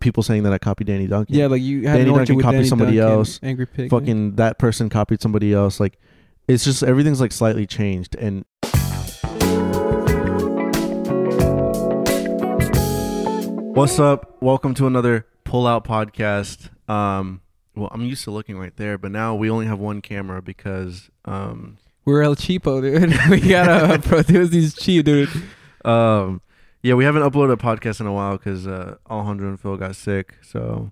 people saying that I copied Danny Duncan. Yeah, like you had Danny Duncan copied Danny somebody Duncan, else. Angry Pig. fucking that person copied somebody else. Like, it's just everything's like slightly changed. And what's up? Welcome to another Pull Out podcast. Um, well, I'm used to looking right there, but now we only have one camera because um, We're El Cheapo, dude. we gotta produce these cheap, dude. um, yeah, we haven't uploaded a podcast in a while because uh, Alejandro and Phil got sick. So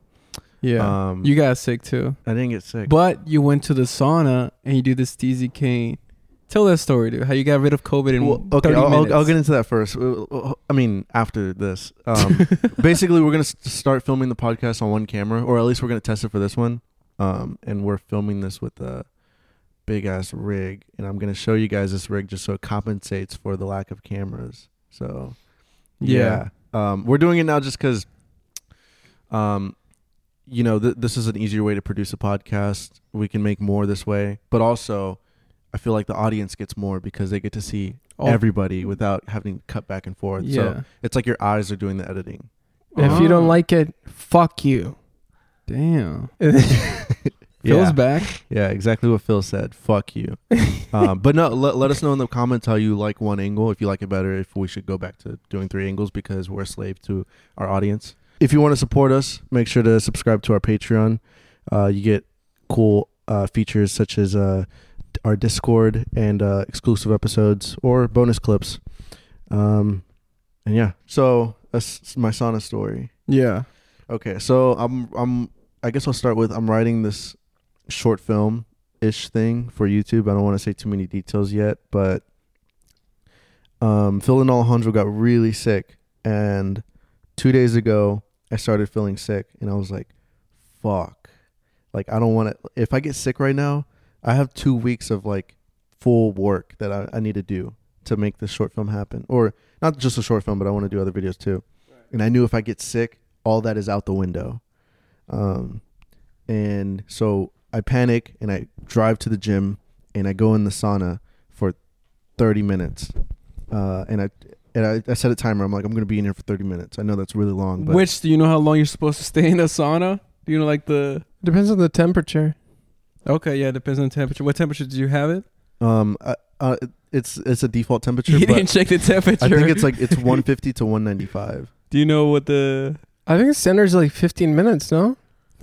Yeah. um, you got sick too. I didn't get sick. But you went to the sauna and you do the Steezy Kane. Tell that story, dude. How you got rid of COVID in Well, okay, 30 I'll. I'll, I'll get into that first. Uh, uh, I mean, after this. Um, basically, we're gonna start filming the podcast on one camera, or at least we're gonna test it for this one. Um, and we're filming this with a big ass rig, and I'm gonna show you guys this rig just so it compensates for the lack of cameras. So, yeah, Um, we're doing it now just because, um, you know, th- this is an easier way to produce a podcast. We can make more this way, but also. I feel like the audience gets more because they get to see Oh, everybody without having to cut back and forth. Yeah. So it's like your eyes are doing the editing. If you Oh. don't like it, fuck you. Damn. Yeah. Phil's back. Yeah, exactly what Phil said. Fuck you. um, but no, let, let us know in the comments how you like one angle. If you like it better, if we should go back to doing three angles because we're a slave to our audience. If you want to support us, make sure to subscribe to our Patreon. Uh, you get cool uh, features such as uh, our Discord and uh, exclusive episodes or bonus clips. Um, and yeah, so that's my sauna story. Yeah. Okay, so I'm I'm I guess I'll start with I'm writing this short film ish thing for YouTube. I don't want to say too many details yet, but um Phil and Alejandro got really sick and 2 days ago I started feeling sick and I was like fuck. Like I don't want to if I get sick right now, I have 2 weeks of like full work that I, I need to do to make this short film happen. Or not just a short film, but I want to do other videos too. And I knew if I get sick, all that is out the window. Um, and so I panic and I drive to the gym and I go in the sauna for 30 minutes. Uh, and I and I, I set a timer. I'm like, I'm gonna be in here for 30 minutes. I know that's really long, but Which do you know how long you're supposed to stay in a sauna? Do you know like the Depends on the temperature. Okay, yeah, depends on the temperature. What temperature did you have it? um, uh, uh, it's it's a default temperature. You but didn't check the temperature. I think it's like it's 150 to 195. Do you know what the I think the standard's like 15 minutes, no?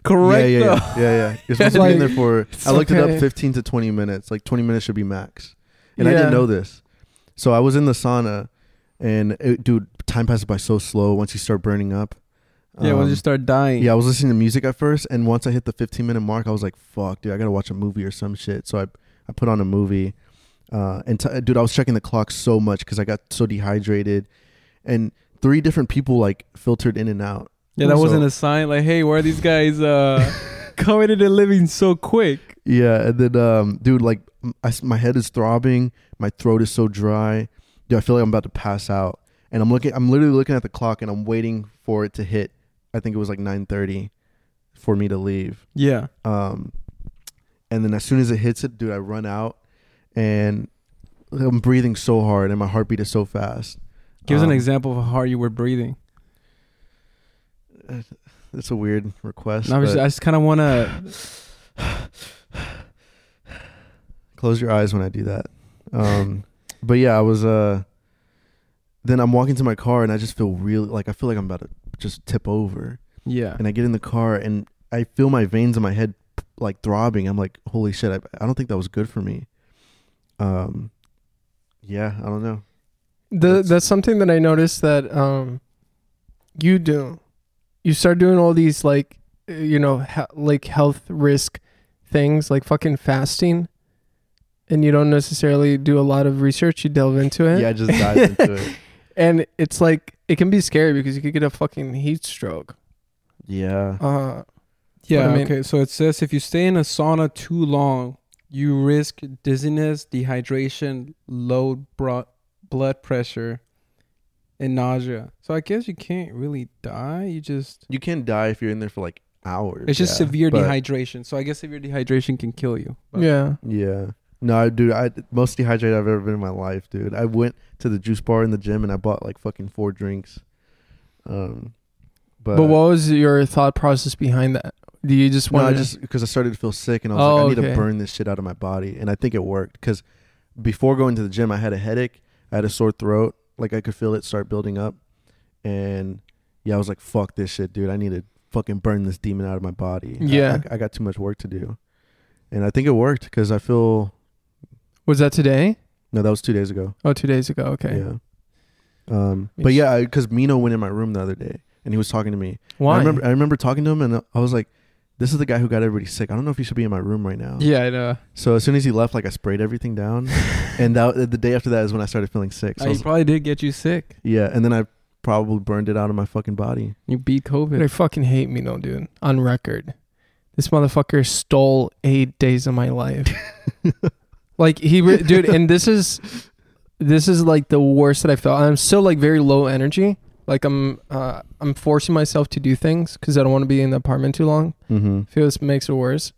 Correct? yeah, yeah, yeah, yeah, yeah. You're supposed to be in there for. I looked it up, 15 to 20 minutes. Like 20 minutes should be max. And I Yeah. didn't know this, so I was in the sauna, and it, dude, time passes by so slow once you start burning up. Yeah, when Um, you start dying. yeah, I was listening to music at first, and once I hit the 15 minute mark, I was like, "Fuck, dude, I gotta watch a movie or some shit." So I, I put on a movie, uh, and t- dude, I was checking the clock so much because I got so dehydrated, and three different people like filtered in and out. Yeah, that So- wasn't a sign like, hey, why are these guys uh coming into living so quick? Yeah, and then, um, dude, like, I my head is throbbing, my throat is so dry, dude. I feel like I'm about to pass out, and I'm looking, I'm literally looking at the clock, and I'm waiting for it to hit. I think it was like 9:30 for me to leave. Yeah. Um, and then as soon as it hits it, dude, I run out, and I'm breathing so hard, and my heartbeat is so fast. Give us an Um, example of how hard you were breathing. It's a weird request. And I, was, I just kind of want to. close your eyes when I do that. Um, but yeah, I was. Uh, then I'm walking to my car, and I just feel really like I feel like I'm about to just tip over. Yeah. And I get in the car, and I feel my veins in my head like throbbing. I'm like, holy shit! I, I don't think that was good for me. Um, yeah, I don't know. The, That's- that's something that I noticed that um, you do. You start doing all these like, uh, you know, he- like health risk things, like fucking fasting, and you don't necessarily do a lot of research. You delve into it. Yeah, just dived into it. and it's like it can be scary because you could get a fucking heat stroke. Yeah. Uh, Yeah. I mean- okay. So it says if you stay in a sauna too long, you risk dizziness, dehydration, low bro- blood pressure, and nausea. So I guess you can't really die. You just You can die if you're in there for like hours. it's just yeah, severe but- dehydration. So I guess severe dehydration can kill you. But- yeah. Yeah. No, I- dude, I most dehydrated I've ever been in my life, dude. I went to the juice bar in the gym and I bought like fucking four drinks. Um, But, But what was your thought process behind that? Do you just no, want I to just because I started to feel sick and I was Oh, like, I need okay. to burn this shit out of my body, and I think it worked because before going to the gym, I had a headache, I had a sore throat, like I could feel it start building up, and yeah, I was like, fuck this shit, dude. I need to fucking burn this demon out of my body. Yeah. I, I got too much work to do, and I think it worked because I feel Was that today? no, that was two days ago. Oh, two days ago. Okay. Yeah. Um, but yeah, because Mino went in my room the other day and he was talking to me. Why? I remember I remember talking to him and I was like, "This is the guy who got everybody sick. I don't know if he should be in my room right now." Yeah, I know. So as soon as he left, like I sprayed everything down, and that the day after that is when I started feeling sick. So I he was- probably did get you sick. yeah, and then I probably burned it out of my fucking body. You beat COVID. They fucking hate me, no, dude. On record, this motherfucker stole eight days of my life. like he, re- dude, and this is, this is like the worst that I felt. I'm still like very low energy. Like I'm, uh, I'm forcing myself to do things because I don't want to be in the apartment too long. Mm-hmm. I feel this makes it worse.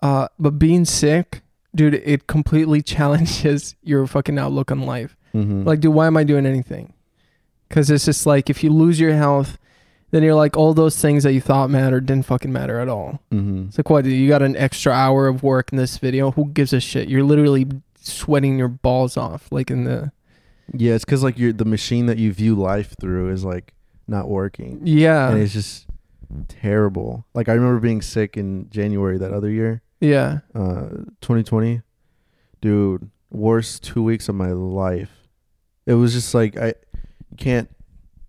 Uh, but being sick, dude, it completely challenges your fucking outlook on life. Mm-hmm. Like, dude, why am I doing anything? Because it's just like if you lose your health, then you're like all those things that you thought mattered didn't fucking matter at all. mm-hmm. It's like what? Dude, you got an extra hour of work in this video. Who gives a shit? You're literally sweating your balls off, like in the yeah, it's because like you're the machine that you view life through is like not working, yeah, and it's just terrible. Like I remember being sick in January that other year. yeah. uh 2020 dude worst two weeks of my life it was just like i you can't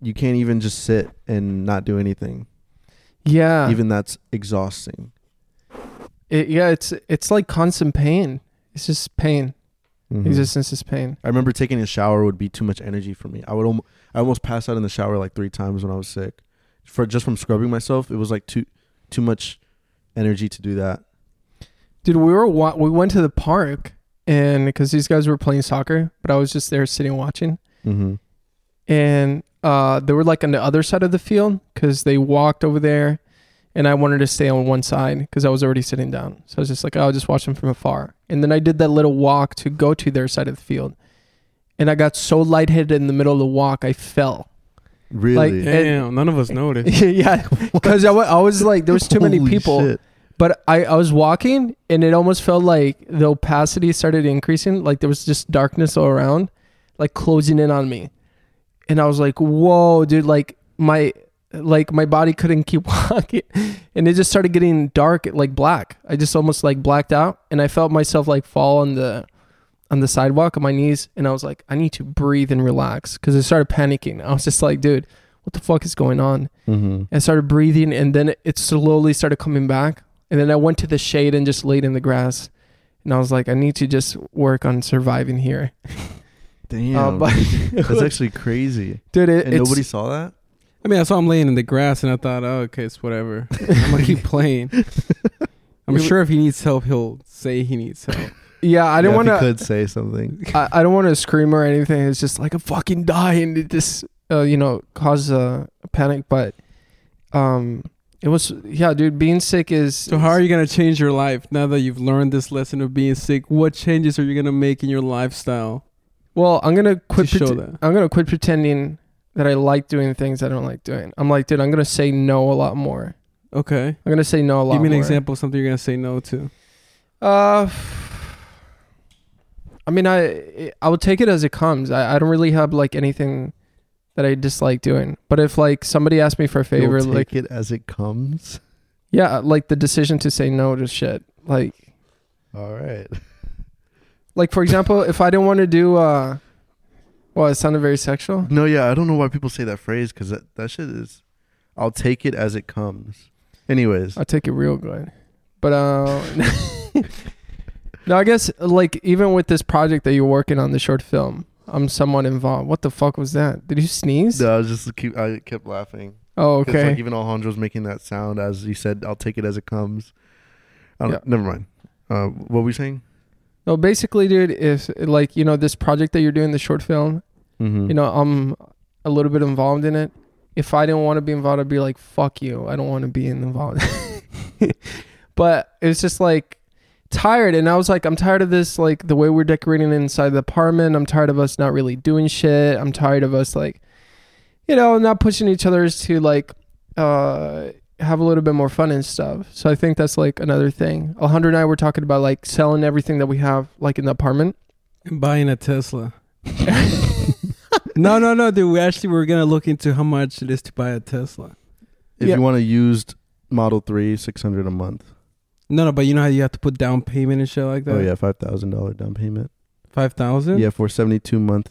you can't even just sit and not do anything Yeah, even that's exhausting it, yeah. It's it's like constant pain. It's just pain. Mhm. Existence is pain. i remember taking a shower would be too much energy for me i would almost i almost passed out in the shower like three times when i was sick for just from scrubbing myself it was like too too much energy to do that Dude, we were wa- we went to the park and because these guys were playing soccer, but I was just there sitting watching. mm-hmm. and uh, they were like on the other side of the field because they walked over there, and I wanted to stay on one side because I was already sitting down. So I was just like, oh, I'll just watch them from afar. And then I did that little walk to go to their side of the field, and I got so lightheaded in the middle of the walk, I fell. really Like, Damn, none of us noticed. yeah, because I I was like, there was too many people. shit. But I, I was walking and it almost felt like the opacity started increasing. Like there was just darkness all around, like closing in on me. And I was like, whoa, dude, like my like my body couldn't keep walking. And it just started getting dark, like black. I just almost like blacked out. And I felt myself like fall on the on the sidewalk on my knees. And I was like, I need to breathe and relax. Cause I started panicking. I was just like, dude, what the fuck is going on? mm-hmm. I started breathing, and then it slowly started coming back. And then I went to the shade and just laid in the grass. And I was like, I need to just work on surviving here. damn Uh, but that's actually crazy dude, it, nobody saw that I mean, I saw him laying in the grass, and I thought, oh, okay, it's whatever. I'm gonna keep playing. I'm sure if he needs help, he'll say he needs help. yeah, I didn't Yeah, want he to. could say something I, I don't want to scream or anything. It's just like a fucking die, and it just uh, you know cause a panic. But um, it was yeah, dude. Being sick is So how are you gonna change your life now that you've learned this lesson of being sick? What changes are you gonna make in your lifestyle Well, I'm gonna quit. to show that? I'm gonna quit pretending that I like doing things I don't like doing. I'm like, dude, I'm gonna say no a lot more. Okay. I'm gonna say no a lot. More. Give me an more. example of something you're gonna say no to. Uh, I mean, I I would take it as it comes. I, I don't really have like anything that I dislike doing. But if like somebody asked me for a favor, You'll like it as it comes yeah, like the decision to say no to shit, like all right like for example, if I didn't want to do uh, well, it sounded very sexual. No, yeah, I don't know why people say that phrase because that, that shit is. I'll take it as it comes. Anyways, I take it real good. But uh No, I guess like even with this project that you're working on, the short film, I'm somewhat involved. What the fuck was that? Did you sneeze? no, I was just keep. I kept laughing. Oh, okay. Like even Alejandro's making that sound as he said. I'll take it as it comes. I don't, Yeah. Never mind. Uh, what were we saying? No, basically, dude, if like you know this project that you're doing, the short film, Mm-hmm. you know, I'm a little bit involved in it. If I didn't want to be involved, I'd be like, "Fuck you! I don't want to be involved." but it's just like tired, and I was like, I'm tired of this, like the way we're decorating inside the apartment. I'm tired of us not really doing shit. I'm tired of us like, you know, not pushing each other's to like uh have a little bit more fun and stuff. So I think that's like another thing. Alejandro and I were talking about like selling everything that we have like in the apartment. And buying a Tesla. no, no, no, dude. We actually were gonna look into how much it is to buy a Tesla. If Yeah. you want a used Model Three, six hundred a month. No, no, but you know how you have to put down payment and shit like that. Oh yeah, five thousand dollar down payment. five thousand. Yeah, for seventy two month.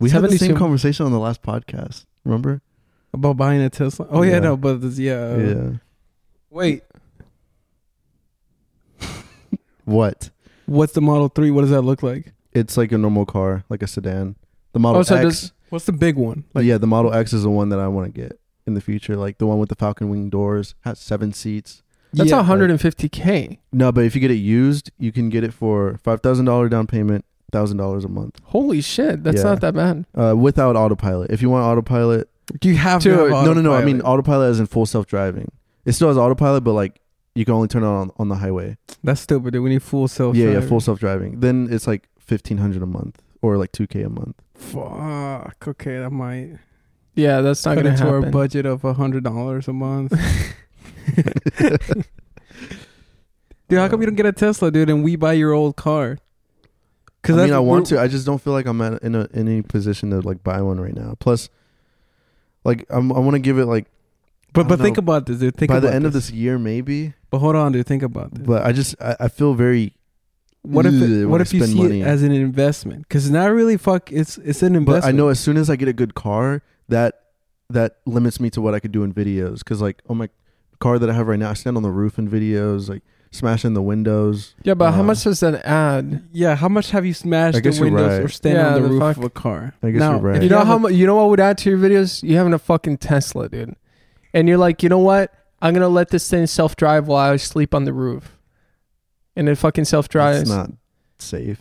We had the 72 same conversation on the last podcast. Remember? about buying a Tesla. Oh yeah, Yeah. no, but this, yeah. yeah. Wait, What? what's the Model Three? What does that look like? It's like a normal car, like a sedan. The Model Oh, so X. does- What's the big one? Like, yeah, the Model X is the one that I want to get in the future. Like the one with the Falcon wing doors, has seven seats. That's yeah, 150k. No, but if you get it used, you can get it for five thousand dollar down payment, thousand dollars a month, Holy shit, that's Yeah. not that bad. uh, without autopilot. If you want autopilot, Do you have to? Have no, no, no. I mean autopilot? autopilot is in full self driving. It still has autopilot, but like you can only turn it on on the highway. that's stupid. Dude. We need full self. yeah, yeah, full self driving. Then it's like fifteen hundred a month or like two k a month. Fuck. Okay, that might Yeah, that's not cut gonna into happen. our budget of a hundred dollars a month. dude, how come you don't get a Tesla, dude, and we buy your old car? Because I mean, I want to. I just don't feel like I'm at in a in any position to like buy one right now. Plus, like I'm, I want to give it like But but don't think know. about this, dude. Think by about the end of this year, maybe. But hold on, dude. Think about this. But I just I, I feel very what if it, what if you see money. it as an investment? Because not really. Fuck. It's it's an investment. But I know as soon as I get a good car, that that limits me to what I could do in videos. Because like on my car that I have right now, I stand on the roof in videos, like smashing the windows. yeah, but how Uh, much does that add? Yeah, how much have you smashed I guess the you're windows right. or stand Yeah, on the, the roof fuck. of a car? I guess now, you're right. You know how a- much? You know what would add to your videos? You having a fucking Tesla, dude, and you're like, you know what? I'm gonna let this thing self drive while I sleep on the roof, and it fucking self drives. It's not safe.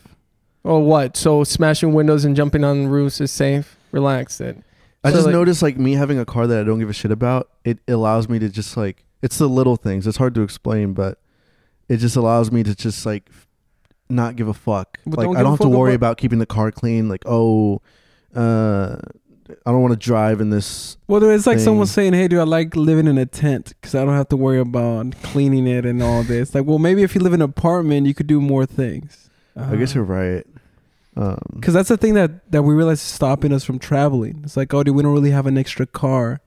Oh, what? So smashing windows and jumping on roofs is safe? Relax, it. I So, just like- noticed like me having a car that I don't give a shit about. It allows me to just like it's the little things. It's hard to explain, but it just allows me to just like not give a fuck. Like don't I don't have to worry about- about keeping the car clean. Like oh, uh, I don't want to drive in this. Well, it's like thing. someone saying, "Hey, dude, I like living in a tent because I don't have to worry about cleaning it and all this." Like, well, maybe if you live in an apartment, you could do more things. I guess you're right. Um, because that's the thing that that we realize is stopping us from traveling. It's like, oh, dude, we don't really have an extra car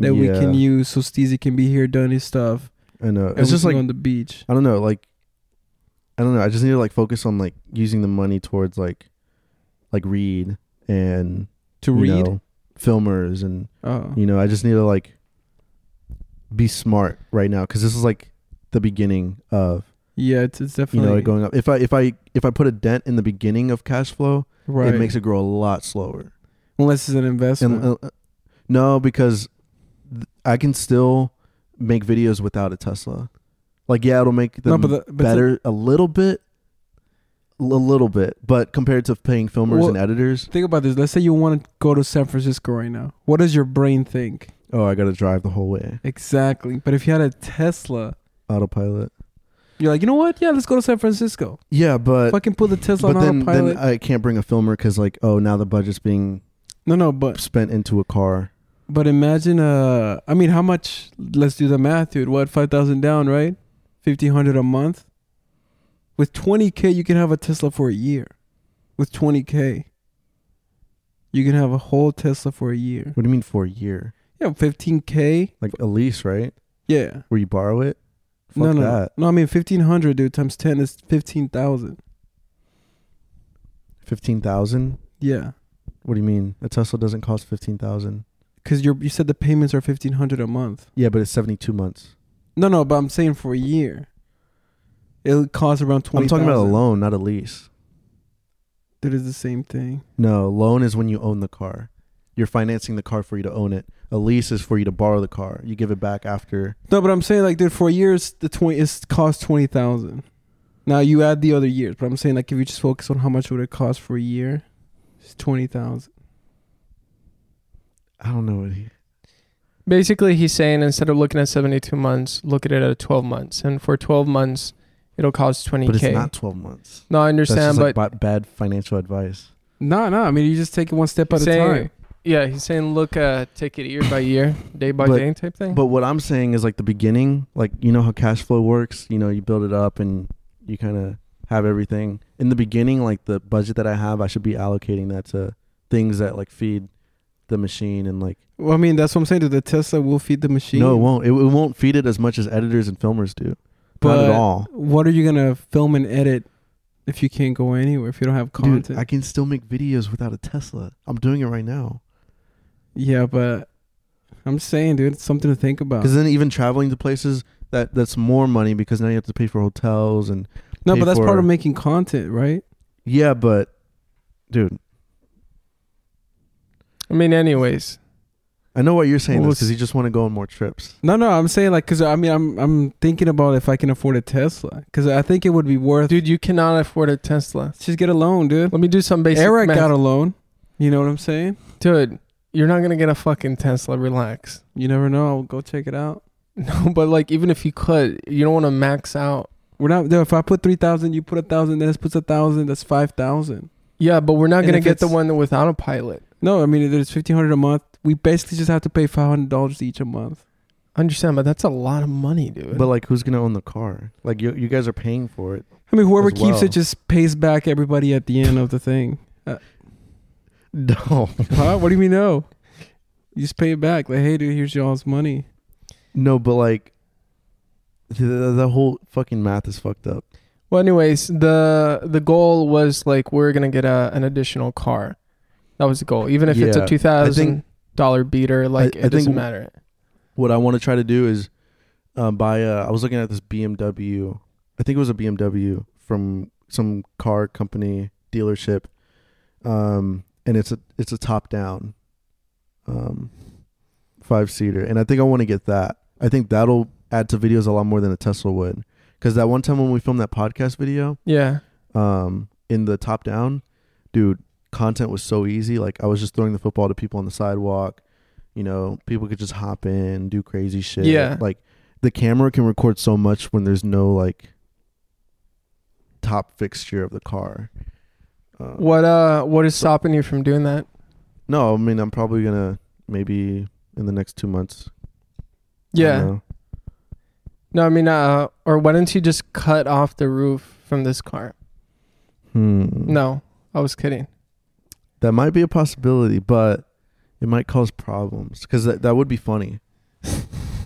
that we can use, so Steezy can be here doing his stuff. I know. and It's just like on the beach I don't know. Like I don't know. I just need to like focus on like using the money towards like like read and to you read. know, filmers and oh, you know i just need to like be smart right now because this is like the beginning of yeah, it's, it's you definitely know it going up if i if i if i put a dent in the beginning of cash flow right. it makes it grow a lot slower unless it's an investment. and uh, no because th- i can still make videos without a tesla like yeah it'll make no, them but, the, but better a little bit a little bit but compared to paying filmers Well, and editors think about this. Let's say you want to go to San Francisco right now. What does your brain think? oh i gotta drive the whole way Exactly. But if you had a Tesla, autopilot you're like, you know what? Yeah, let's go to San Francisco. yeah but Fucking put the Tesla but on then, autopilot. then I can't bring a filmer because like oh now the budget's being no, no, but spent into a car. but imagine. Uh, I mean, how much? Let's do the math, dude. What five thousand down, right? Fifteen hundred a month. With twenty k, you can have a Tesla for a year. With twenty k, you can have a whole Tesla for a year. What do you mean for a year? Yeah, fifteen k. Like a lease, right? Yeah. Where you borrow it? Fuck no, no, that. no. I mean, fifteen hundred, dude. Times ten is fifteen thousand. Fifteen thousand. Yeah, What do you mean? A Tesla doesn't cost fifteen thousand. because you you said the payments are fifteen hundred a month. Yeah, but it's seventy two months. No, no, but I'm saying for a year, it'll cost around twenty. I'm talking about a loan, not a lease. That is the same thing. No, loan is when you own the car. You're financing the car for you to own it. A lease is for you to borrow the car. You give it back after. No, but I'm saying like, dude, for years the twenty. It's cost twenty thousand. Now you add the other years, but I'm saying like, if you just focus on how much would it cost for a year, it's twenty thousand. I don't know what he. Basically, he's saying instead of looking at 72 months, look at it at 12 months, and for 12 months, it'll cost 20k. But it's not twelve months. no, I That's understand, just but like ba- bad financial advice. No, no. I mean, you just take it one step at a time. Yeah, he's saying look, uh, take it year by year, day by But- day type thing. But what I'm saying is like the beginning, like you know how cash flow works. You know, you build it up and you kind of have everything in the beginning. Like the budget that I have, I should be allocating that to things that like feed the machine and like Well, I mean, that's what I'm saying. That the Tesla will feed the machine. no, it won't. It, it won't feed it as much as editors and filmers do. Not at all. What are you gonna film and edit if you can't go anywhere? If you don't have content? Dude, I can still make videos without a Tesla. I'm doing it right now. yeah, but I'm saying, dude, it's something to think about. Because then even traveling to places that that's more money because now you have to pay for hotels and No, but that's part of making content, right? yeah, but dude, I mean, anyways, I know what you're saying Well, because you just want to go on more trips. No, no, I'm saying like, cause I mean, I'm I'm thinking about if I can afford a Tesla, cause I think it would be worth. dude, you cannot afford a Tesla. just get a loan, dude. Let me do some basic Eric math. got a loan. You know what I'm saying? dude. You're not gonna get a fucking Tesla. Relax. You never know. I'll go check it out. No, but like even if you could, you don't want to max out. We're not. Dude, if I put three thousand, you put a thousand. Dennis puts a thousand. That's five thousand. Yeah, but we're not And gonna get the one without a pilot. No, I mean it's fifteen hundred a month. We basically just have to pay five hundred dollars each a month. Understand, but that's a lot of money, dude. But like, who's gonna own the car? Like, you you guys are paying for it. I mean, whoever keeps well. it just pays back everybody at the end of the thing. Uh, no, Huh? What do you mean no? You just pay it back. Like, hey, dude, here's y'all's money. no, but like, the, the whole fucking math is fucked up. well, anyways, the the goal was like we're gonna get a an additional car. That was the goal. Even if it's Yeah, a two thousand dollar beater, like I it doesn't think- matter. What I want to try to do is uh, buy a. I was looking at this BMW. I think it was a BMW from some car company dealership, um, and it's a it's a top down, um, five seater, and I think I want to get that. I think that'll add to videos a lot more than a Tesla would. Because that one time when we filmed that podcast video, Yeah. um, in the top down, dude, content was so easy. Like I was just throwing the football to people on the sidewalk. You know, people could just hop in, do crazy shit. Yeah. Like the camera can record so much when there's no like top fixture of the car. Uh, What uh what is stopping you from doing that? No, I mean I'm probably gonna maybe in the next two months. Yeah. know. No, I mean uh or why don't you just cut off the roof from this car? Hmm. No, I was kidding. That might be a possibility, but it might cause problems because that that would be funny.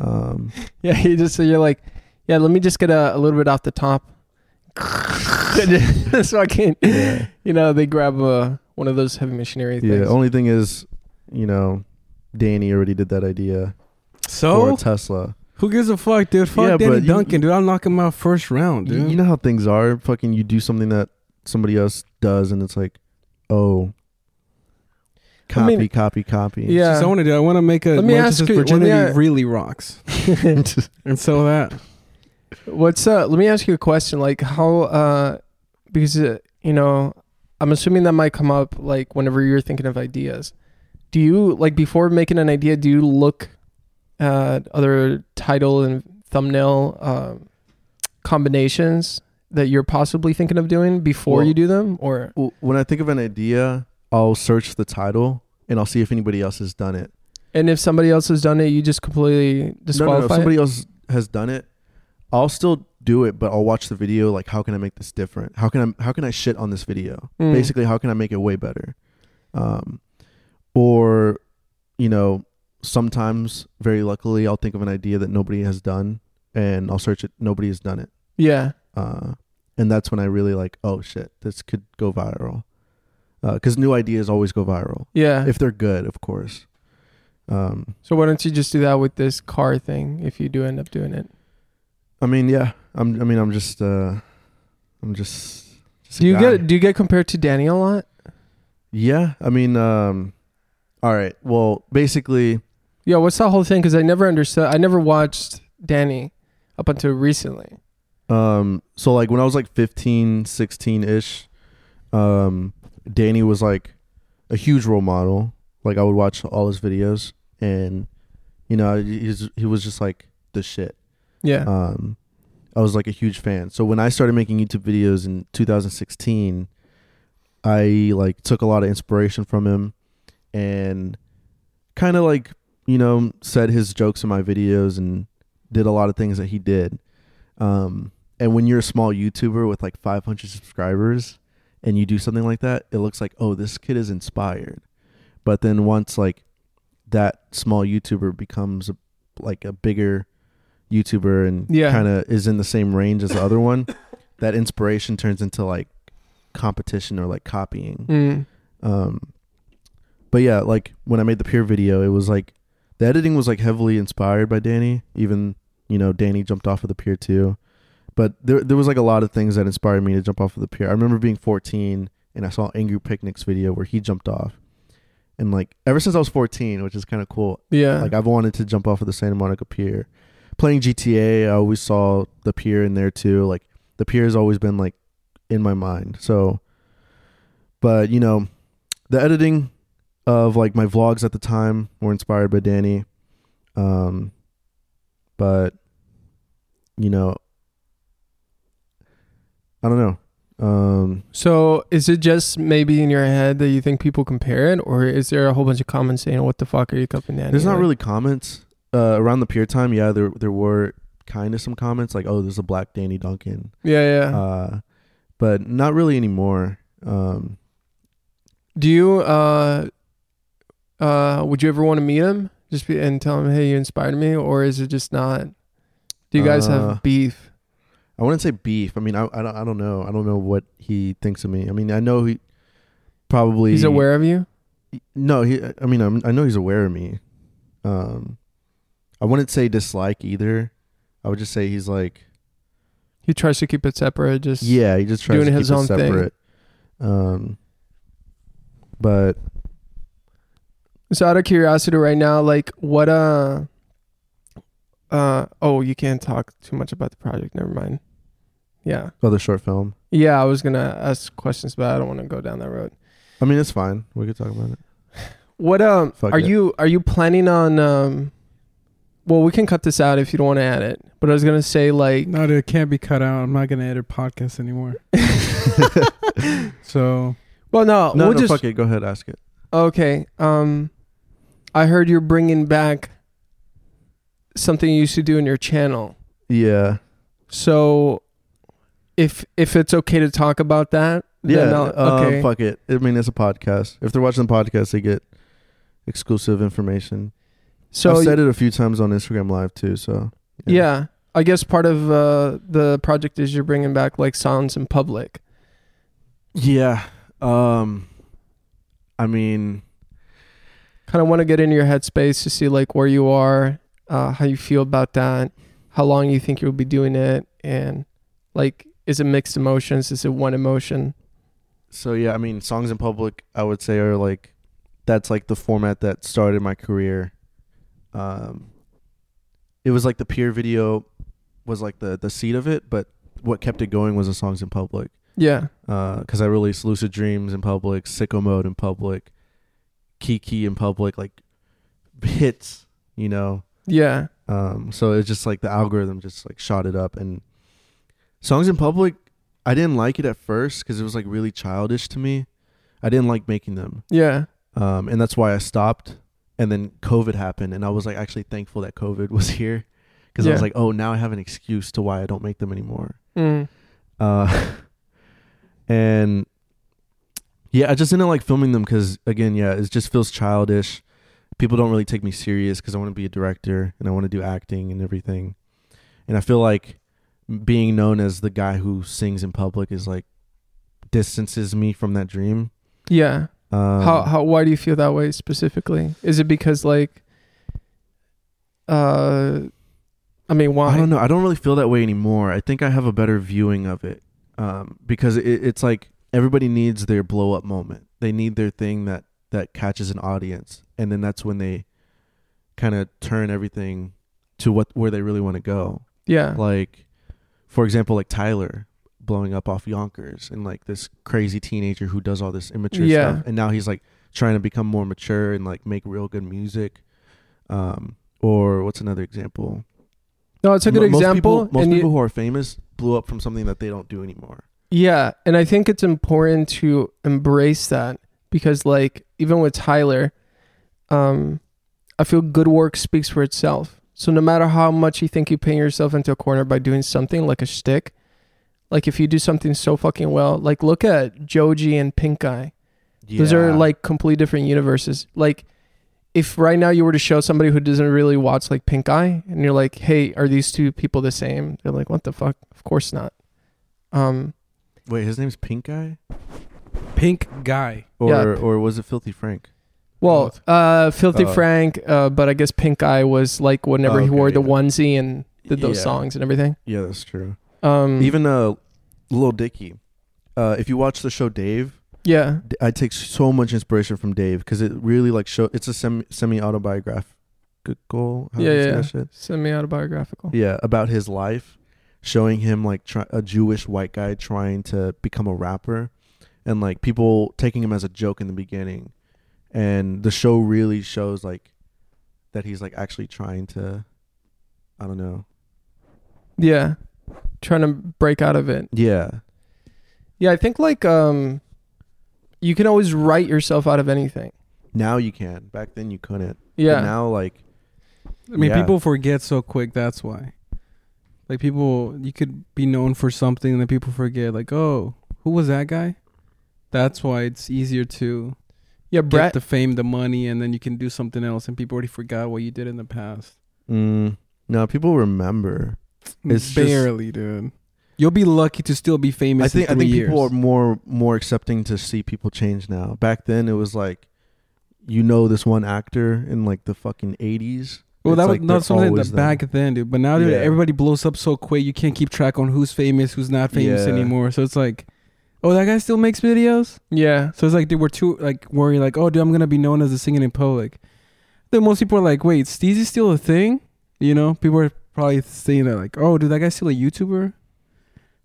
um. Yeah, you just so you're like, yeah, let me just get a, a little bit off the top. so I can Yeah. you know, they grab uh, one of those heavy machinery things. Yeah. The only thing is, you know, Danny already did that idea for So a Tesla. who gives a fuck, dude? Fuck Yeah, Danny but you- Duncan, dude. I'll knock him out first round, dude. you know how things are. Fucking, you do something that somebody else does, and it's like, oh, I copy, mean- copy, copy. Yeah. So I want to do. I want to make a Let me ask Manchester's you- let me virginity a- really rocks, and so that. What's uh let me ask you a question like how uh because uh, you know I'm assuming that might come up like whenever you're thinking of ideas. Do you like before making an idea do you look at other title and thumbnail um combinations that you're possibly thinking of doing before Well- you do them or Well, when I think of an idea, I'll search the title and I'll see if anybody else has done it. and if somebody else has done it you just completely No, no, no. it? Somebody else has done it. I'll still do it, but I'll watch the video. Like, how can I make this different? How can I how can I shit on this video? Mm. Basically, how can I make it way better? Um, or, you know, sometimes very luckily I'll think of an idea that nobody has done, and I'll search it. Nobody has done it. Yeah. Uh, and that's when I really like, oh shit, this could go viral. Because new ideas always go viral Yeah. if they're good, of course. Um, so why don't you just do that with this car thing if you do end up doing it? I mean, yeah. I'm. I mean, I'm just. Uh, I'm just. just Do you guy. get do you get compared to Danny a lot? Yeah. I mean. Um. All right. Well, basically, Yeah, what's that whole thing? Because I never understood. I never watched Danny up until recently. um. So like when I was like 15, 16 ish, um, Danny was like a huge role model. Like I would watch all his videos, and you know, he's he was just like the shit. Yeah. um, I was like a huge fan. So when I started making YouTube videos in 2016, I like took a lot of inspiration from him, and kind of like you know said his jokes in my videos and did a lot of things that he did. Um, and when you're a small YouTuber with like 500 subscribers and you do something like that, it looks like oh this kid is inspired. But then once like that small YouTuber becomes a, like a bigger YouTuber and Yeah. kind of is in the same range as the other one, that inspiration turns into like competition or like copying. Mm. Um, but yeah, like when I made the pier video, it was like the editing was like heavily inspired by Danny. Even you know Danny jumped off of the pier too, but there there was like a lot of things that inspired me to jump off of the pier. I remember being 14 and I saw Angry Picnic's video where he jumped off, and like ever since I was 14, which is kind of cool. Yeah. Like I've wanted to jump off of the Santa Monica Pier. Playing GTA, I always saw the pier in there too. Like the pier has always been like in my mind. So, but you know, the editing of like my vlogs at the time were inspired by Danny. Um, but you know, I don't know. Um, So is it just maybe in your head that you think people compare it, or is there a whole bunch of comments saying, "What the fuck are you copying that?" There's not really comments uh, around the pier time. Yeah, there there were kind of some comments like, "Oh, there's a black Danny Duncan," Yeah, yeah. uh, but not really anymore. Um, Do you uh uh would you ever want to meet him just be, and tell him, "Hey, you inspired me," or is it just not? Do you guys Uh, have beef? I wouldn't say beef. I mean, I I don't, I don't know. I don't know what he thinks of me. I mean, I know he probably He's aware of you. No, he. I mean, I'm, I know he's aware of me. Um, I wouldn't say dislike either. I would just say he's like, He tries to keep it separate. Just yeah, he just tries doing to his keep own it thing. separate. Um, but So out of curiosity, right now, like what uh uh oh, you can't talk too much about the project. Never mind. Yeah, other short film. yeah. I was gonna ask questions, but I don't want to go down that road. I mean, it's fine. We could talk about it. What um Fuck are it. you are you planning on um well we can cut this out if you don't want to add it. But I was gonna say like No, it can't be cut out. I'm not gonna edit podcasts anymore. so well no, No, we'll no, just fuck it. Go ahead, ask it. okay. Um I heard you're bringing back something you used to do in your channel. Yeah, So if if it's okay to talk about that, then yeah. Um, okay. fuck it. I mean, it's a podcast. If they're watching the podcast, they get exclusive information. so I've said it a few times on Instagram Live too. So yeah. I guess part of uh, the project is you're bringing back like sounds in public. Yeah. Um I mean, kind of want to get into your headspace to see like where you are, uh, how you feel about that, how long you think you'll be doing it, and like is it mixed emotions? Is it one emotion? so yeah, I mean, songs in public I would say are like that's like the format that started my career. Um it was like the pier video was like the the seed of it, but what kept it going was the songs in public. Yeah, because I released Lucid Dreams in public, Sicko Mode in public, Kiki in public, like hits, you know. Yeah, Um, so it's just like the algorithm just like shot it up, and songs in public, I didn't like it at first because it was like really childish to me. I didn't like making them, yeah, um, and that's why I stopped. And then COVID happened, and I was like actually thankful that COVID was here because I was like, oh, now I have an excuse to why I don't make them anymore. mm. Uh, and yeah, I just didn't like filming them because again, yeah, it just feels childish. People don't really take me serious because I want to be a director and I want to do acting and everything. And I feel like being known as the guy who sings in public is like distances me from that dream. yeah. Um, how how why do you feel that way specifically? Is it because like, uh, I mean, why? I don't know. I don't really feel that way anymore. I think I have a better viewing of it um, because it, it's like everybody needs their blow up moment. They need their thing that that catches an audience, and then that's when they kind of turn everything to what where they really want to go. Yeah, Like, for example, like Tyler blowing up off Yonkers and like this crazy teenager who does all this immature Yeah. stuff, and now he's like trying to become more mature and like make real good music. Um, or what's another example? no, it's a good Mo- most example. People, most and you- people who are famous blew up from something that they don't do anymore. Yeah, and I think it's important to embrace that because like even with Tyler, um I feel good work speaks for itself. So no matter how much you think you paint yourself into a corner by doing something like a shtick, like if you do something so fucking well, like look at Joji and Pink Eye. Those are like completely different universes. Like if right now you were to show somebody who doesn't really watch like Pink Eye and you're like, "Hey, are these two people the same?" They're like, "What the fuck? Of course not." Um Wait, his name's Pink Guy, Pink guy. or Yeah. or was it Filthy Frank? well, uh Filthy Oh. Frank, uh but I guess Pink Eye was like whenever he okay, wore the yeah. onesie and did those Yeah. songs and everything. Yeah, that's true. Um Even uh, Lil Dicky. Uh, if you watch the show Dave, yeah. D- I take so much inspiration from Dave because it really like show. It's a semi semi autobiographical. how do Yeah, you say yeah. that shit? Semi autobiographical. Yeah, about his life, showing him like try, a Jewish white guy trying to become a rapper, and like people taking him as a joke in the beginning, and the show really shows like that he's like actually trying to, I don't know. Yeah. Trying to break out of it. Yeah, Yeah, I think like um you can always write yourself out of anything. now you can. Back then you couldn't. Yeah. But now like I mean, Yeah. people forget so quick. That's why. Like people, you could be known for something, and then people forget. Like, oh, who was that guy? That's why it's easier to yeah, get the fame, the money, and then you can do something else, and people already forgot what you did in the past. mm, no people remember. It's just- barely, dude. You'll be lucky to still be famous. I think I in three think years. people are more more accepting to see people change now. Back then, it was like, you know, this one actor in like the fucking eighties. Well, that was like not they're something always that them. back then, dude. But now, dude, Yeah. everybody blows up so quick. You can't keep track on who's famous, who's not famous Yeah. anymore. So it's like, oh, that guy still makes videos. Yeah. So it's like, dude, we're too like worried. Like, oh, dude, I'm gonna be known as a singing in public. Then most people are like, wait, Steezy's still a thing? You know, people are probably saying that like, oh, dude, that guy's still a YouTuber.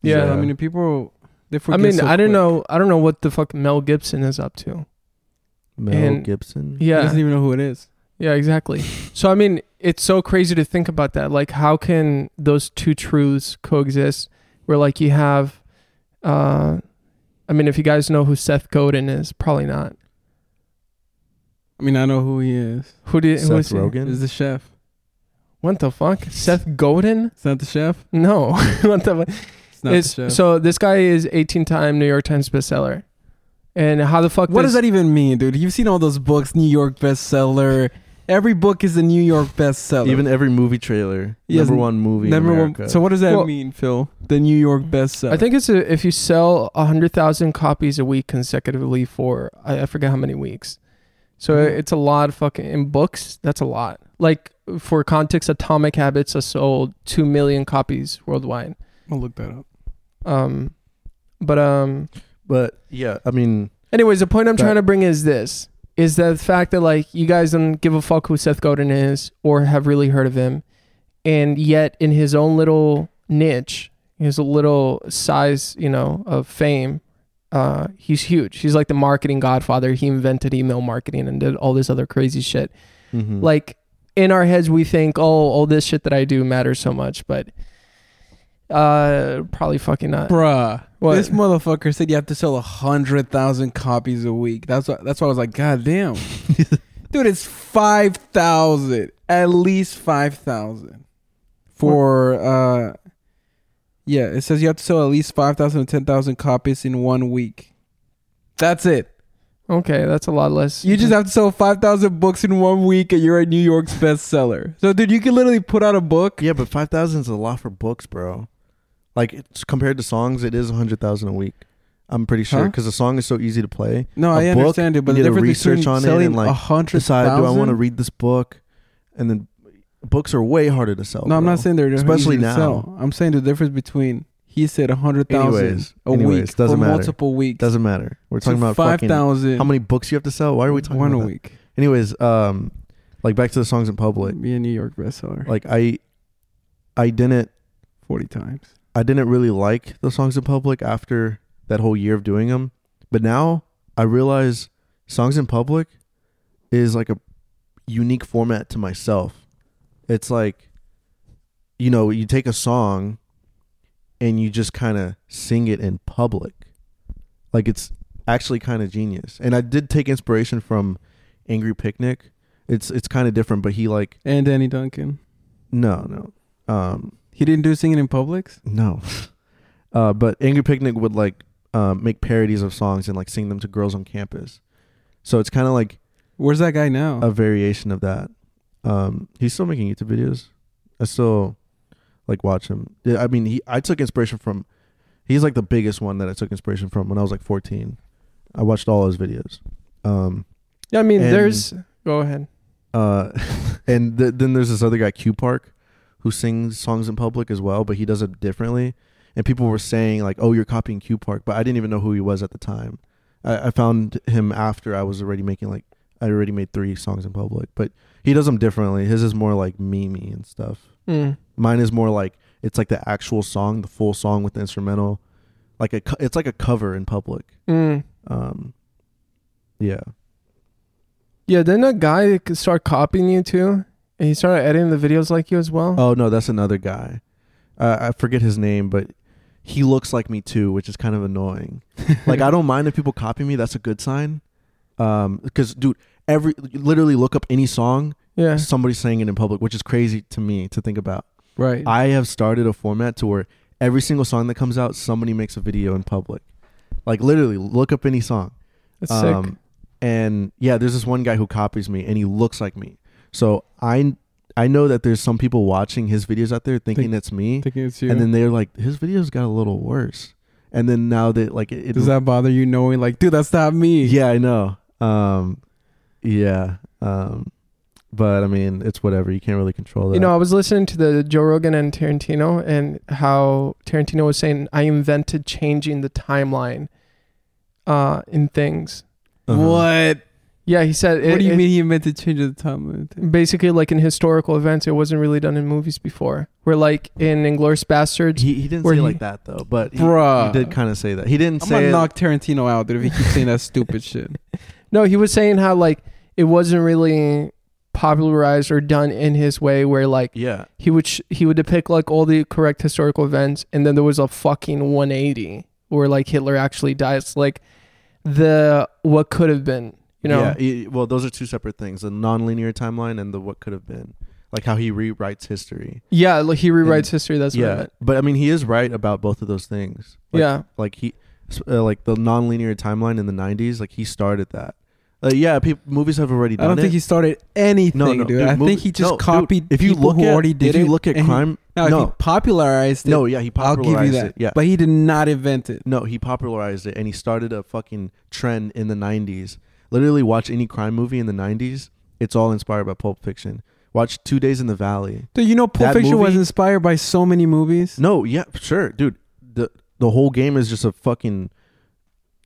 Yeah. So, I mean, people they I forget. mean, so I don't know I don't know what the fuck Mel Gibson is up to. Mel And- Gibson. He Yeah. doesn't even know who it is. Yeah, exactly. So I mean, it's so crazy to think about that. Like how can those two truths coexist where like you have uh I mean, if you guys know who Seth Godin is, probably not. I mean, I know who he is. Who did who Seth is he? Rogen. Is the chef? What the fuck? Seth Godin? Is that the chef? No. what the fuck? It's not It's- the chef. so this guy is 18 time New York Times bestseller. And how the fuck What does does that even mean, dude? You've seen all those books, New York bestseller. Every book is a New York bestseller. Even every movie trailer, Yes, number one movie in Number America. one. So what does that Well- mean, Phil? The New York bestseller. I think it's a, if you sell 100,000 copies a week consecutively for I, I forget how many weeks. So Mhm. it's a lot of fucking in books, that's a lot. Like for context Atomic Habits has sold 2 million copies worldwide. I'll look that up. Um but um but yeah, I mean, anyways, the point I'm That- trying to bring is this is that the fact that like you guys don't give a fuck who Seth Godin is or have really heard of him and yet in his own little niche, his little size, you know, of fame, uh, he's huge. He's like the marketing godfather. He invented email marketing and did all this other crazy shit. mhm. Like in our heads, we think, oh, all this shit that I do matters so much, but uh, probably fucking not. Bruh. What? This motherfucker said you have to sell a hundred thousand copies a week. That's what that's why I was like, God damn. Dude, it's five thousand. At least five thousand. For uh Yeah, it says you have to sell at least five thousand to ten thousand copies in one week. That's it. Okay, that's a lot less. You just have to sell five thousand books in one week and you're a New York's bestseller. So dude, you can literally put out a book. yeah, but five thousand is a lot for books, bro. Like it's compared to songs, it is a hundred thousand a week. I'm pretty sure Huh? because the song is so easy to play. No, I book, understand it, but you the difference research on it selling and, like, a hundred Decide, do I want to read this book? And then books are way harder to sell. No, I'm not saying they're Especially now. sell. I'm saying the difference between he said a hundred thousand a anyways, week doesn't for matter. multiple weeks. Doesn't matter. We're talking about five thousand. how many books you have to sell. Why are we talking about one about a that? week? Anyways, um, like back to the songs in public. Be a New York bestseller. Like I, I didn't, forty times. I didn't really like the songs in public after that whole year of doing them. But now I realize songs in public is like a unique format to myself. It's like, you know, you take a song and you just kind of sing it in public. Like it's actually kind of genius. And I did take inspiration from Angry Picnic. It's it's kind of different, but he like And Danny Duncan. no no um He didn't do singing in Publix. no, uh but Angry Picnic would like um make parodies of songs and like sing them to girls on campus. So it's kind of like Where's that guy now? a variation of that. Um, he's still making YouTube videos. I still like watch him. Yeah, I mean, he I took inspiration from. He's like the biggest one that I took inspiration from when I was like 14. I watched all his videos. Um, Yeah, I mean, And- there's. Go ahead. uh, and th- then there's this other guy, Q Park, who sings songs in public as well, but he does it differently. And people were saying like, "Oh, you're copying Q Park," but I didn't even know who he was at the time. I, I found him after I was already making like I already made three songs in public, but he does them differently. His is more like memey and stuff. Mm. Mine is more like it's like the actual song, the full song with the instrumental, like a it's like a cover in public. Mm. Um, yeah. Yeah, then a guy could start copying you too, and he started editing the videos like you as well. Oh no, that's another guy. Uh, I forget his name, but he looks like me too, which is kind of annoying. like I don't mind if people copy me. That's a good sign. Um, because dude, every literally look up any song, yeah. somebody's saying it in public, which is crazy to me to think about. right. I have started a format to where every single song that comes out, somebody makes a video in public. Like literally, look up any song. That's sick. Um, and yeah, there's this one guy who copies me, and he looks like me. So I I know that there's some people watching his videos out there thinking Think- it's me, thinking it's you. and then they're like, his videos got a little worse. And then now that like it, it Does that bother you knowing like, dude, that's not me? yeah, I know. Um, yeah. Um, but I mean, it's whatever. You can't really control that. You know, I was listening to the Joe Rogan and Tarantino, and how Tarantino was saying, "I invented changing the timeline uh, in things." Uh-huh. What? Yeah, he said. what it- do you it- mean he meant to change the time? Basically, like in historical events, it wasn't really done in movies before. Where like in Inglourious Basterds, He, he didn't say he- like that though, but he, Bruh. he did kind of say that. He didn't I'm say gonna knock Tarantino out, dude, if he keeps saying that stupid shit. no, he was saying how like it wasn't really popularized or done in his way, where like yeah, he would sh- he would depict like all the correct historical events, and then there was a fucking 180 where like Hitler actually dies, like the what could have been, you know? Yeah, he- well, those are two separate things: the non-linear timeline and the what could have been. Like how he rewrites history. Yeah, like he rewrites And- history. That's what I yeah, meant. but I mean, he is right about both of those things. Like, yeah, like he, uh, like the non-linear timeline in the '90s. Like he started that. Uh, yeah, peop movies have already done it. I don't it. think he started anything, no, no, dude. I movie- think he just no, dude, copied if you look who at, already did if you look at and he- crime, no, he popularized it, no, yeah, he I'll popularized give you that. it. Yeah, But he did not invent it. No, he popularized it and he started a fucking trend in the 90s. Literally, watch any crime movie in the 90s. It's all inspired by Pulp Fiction. Watch Two Days in the Valley. Dude, you know Pulp That Fiction was inspired by so many movies. No, yeah, sure, dude. The the whole game is just a fucking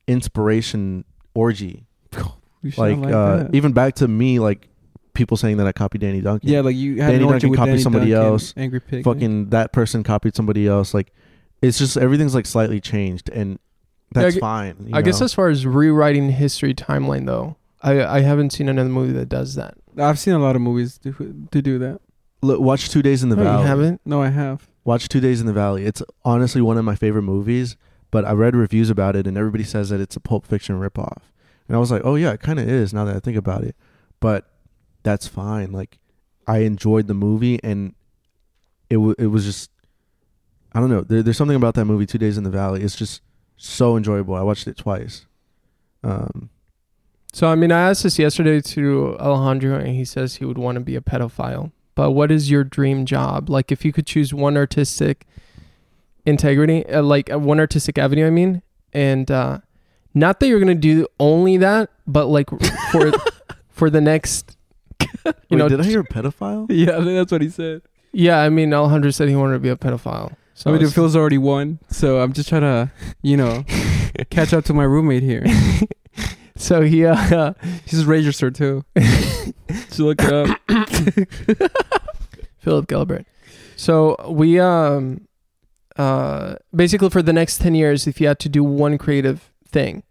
inspiration orgy. Like, uh, even back to me, like people saying that I copied Danny Duncan. yeah, like you had Danny an Duncan copied Danny somebody Duncan, else. Angry Pig. fucking that person copied somebody else. Like, it's just everything's like slightly changed, and Yeah, I that's gu- fine. you I guess as far as rewriting history timeline though, I I haven't seen another movie that does that. I've seen a lot of movies to, to do that. Look, watch Two Days in the oh, No, Valley. you haven't. No, I have. Watch Two Days in the Valley. It's honestly one of my favorite movies, but I read reviews about it and everybody says that it's a Pulp Fiction ripoff. And I was like, oh yeah, it kind of is now that I think about it. But that's fine. Like, I enjoyed the movie and it w- it was just, I don't know. There, there's something about that movie, Two Days in the Valley. It's just so enjoyable. I watched it twice. Um, So I mean, I asked this yesterday to Alejandro, and he says he would want to be a pedophile. But what is your dream job? Like, if you could choose one artistic integrity, uh, like uh, one artistic avenue, I mean, and uh, not that you're gonna do only that, but like for for the next, you wait, know, did I hear pedophile? Yeah, I think that's what he said. yeah. I mean, Alejandro said he wanted to be a pedophile. So I mean, feels already won, so I'm just trying to, you know, catch up to my roommate here. so he uh, He's registered too. Just look it up. Philip Gilbert. So we um uh basically for the next 10 years if you had to do one creative thing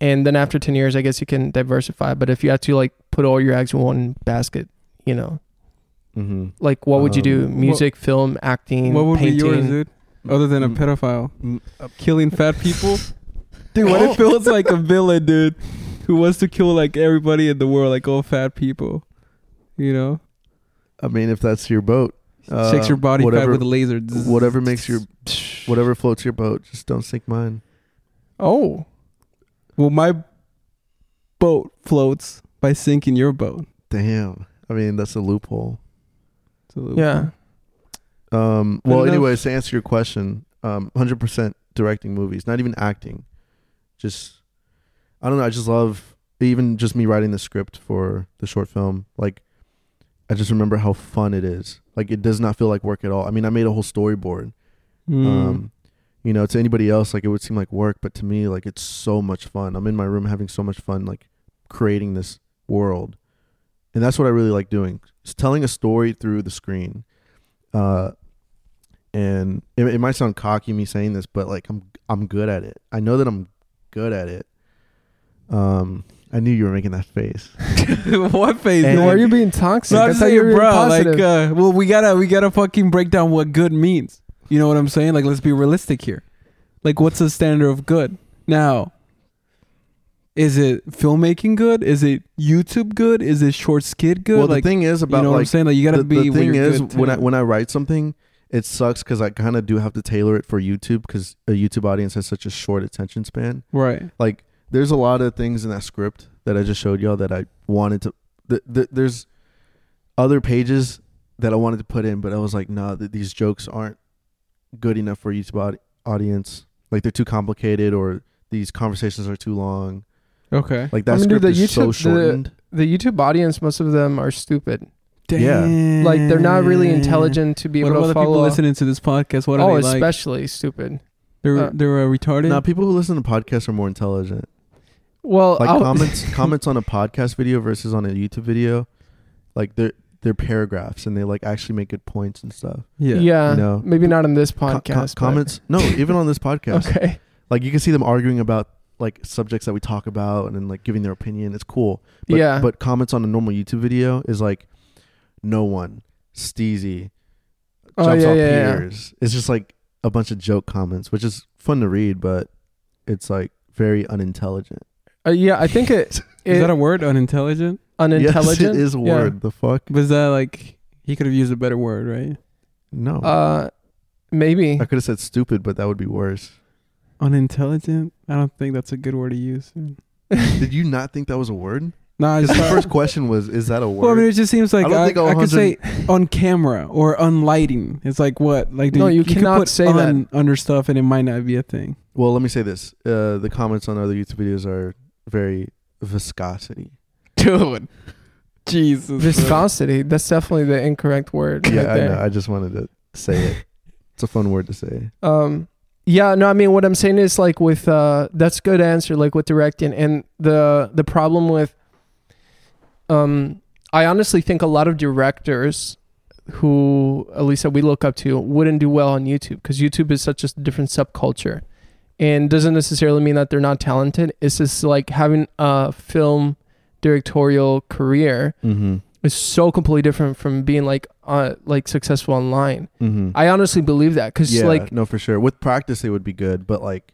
and then after 10 years I guess you can diversify but if you had to like put all your eggs in one basket, you know, Mm-hmm. like what would you do? Um, Music, film, acting, What would painting. be yours, dude? Other than a Mm. pedophile, Mm, uh, killing fat people. Dude, what if it was like a villain, dude, who wants to kill like everybody in the world, like all fat people? You know, I mean, if that's your boat, uh, checks your body fat whatever, with a laser. whatever makes your whatever floats your boat. Just don't sink mine. Oh, Well, my boat floats by sinking your boat. Damn. I mean, that's a loophole. It's a little- yeah. Um, well, anyways, to answer your question, um, 100% directing movies, not even acting. Just, I don't know. I just love, even just me writing the script for the short film. Like, I just remember how fun it is. Like, it does not feel like work at all. I mean, I made a whole storyboard. Mm. Um, you know, to anybody else, like, it would seem like work, but to me, like, it's so much fun. I'm in my room having so much fun, like, creating this world. And that's what I really like doing. It's telling a story through the screen. Uh, and it, it might sound cocky me saying this, but like I'm I'm good at it. I know that I'm good at it. Um, I knew you were making that face. what face? And- Why are you being toxic? No, I'm I just thought saying, you were bro. positive. Like, uh, well, we gotta we gotta fucking break down what good means. You know what I'm saying? Like, let's be realistic here. Like, what's the standard of good? Now, is it filmmaking good? Is it YouTube good? Is it short skit good? well, like, the thing is about you know what I'm like saying? Like, you gotta the, be. the thing is when I when I write something, it sucks because I kind of do have to tailor it for YouTube because a YouTube audience has such a short attention span. right. like there's a lot of things in that script that I just showed y'all that I wanted to. Th- th- there's other pages that I wanted to put in, but I was like, nah, th- these jokes aren't good enough for YouTube aud- audience. Like they're too complicated, or these conversations are too long. Okay. Like that I mean, dude, script the is so YouTube- the- shortened. the YouTube audience, most of them are stupid. Yeah. Like they're not really intelligent to be What able about to the people follow. listening to this podcast? What are oh, they like? especially stupid. They're uh, they're uh, retarded. Now, people who listen to podcasts are more intelligent. Well, Like I'll- comments, comments on a podcast video versus on a YouTube video, like they're they're paragraphs and they like actually make good points and stuff. yeah. yeah, You know, maybe not on this Co- co- podcast. but- comments, no, even on this podcast. Okay. like you can see them arguing about like subjects that we talk about and then like giving their opinion. It's cool. But, yeah. But comments on a normal YouTube video is like no one, Steezy, Oh, yeah, off yeah, yeah. It's just like a bunch of joke comments, which is fun to read, but it's like very unintelligent. Uh, yeah, I think it, Is that a word? Unintelligent? unintelligent. Yes, it is a Yeah. word. The fuck? Was that like he could have used a better word, right? No. Uh, maybe. I could have said stupid, but that would be worse. Unintelligent? I don't think that's a good word to use. Did you not think that was a word? Nah, Because the first question was, "Is that a word?" Well, I mean, it just seems like I don't I, think a I could say on camera or on lighting. It's like what? Like No, you could cannot put say on under stuff, and it might not be a thing. Well, let me say this: uh, the comments on other YouTube videos are very viscosity. Dude, Jesus, Viscosity. That's definitely the incorrect word. Yeah, right I there. know. I just wanted to say it. It's a fun word to say. Um, yeah, no, I mean, what I'm saying is like with uh, that's a good answer. Like with directing, and the the problem with, um, I honestly think a lot of directors who at least that we look up to wouldn't do well on YouTube because YouTube is such a different subculture, and doesn't necessarily mean that they're not talented. It's just like having a film directorial career Mm-hmm. is so completely different from being like uh like successful online. Mm-hmm. I honestly believe that because yeah, like no, for sure. With practice, they would be good, but like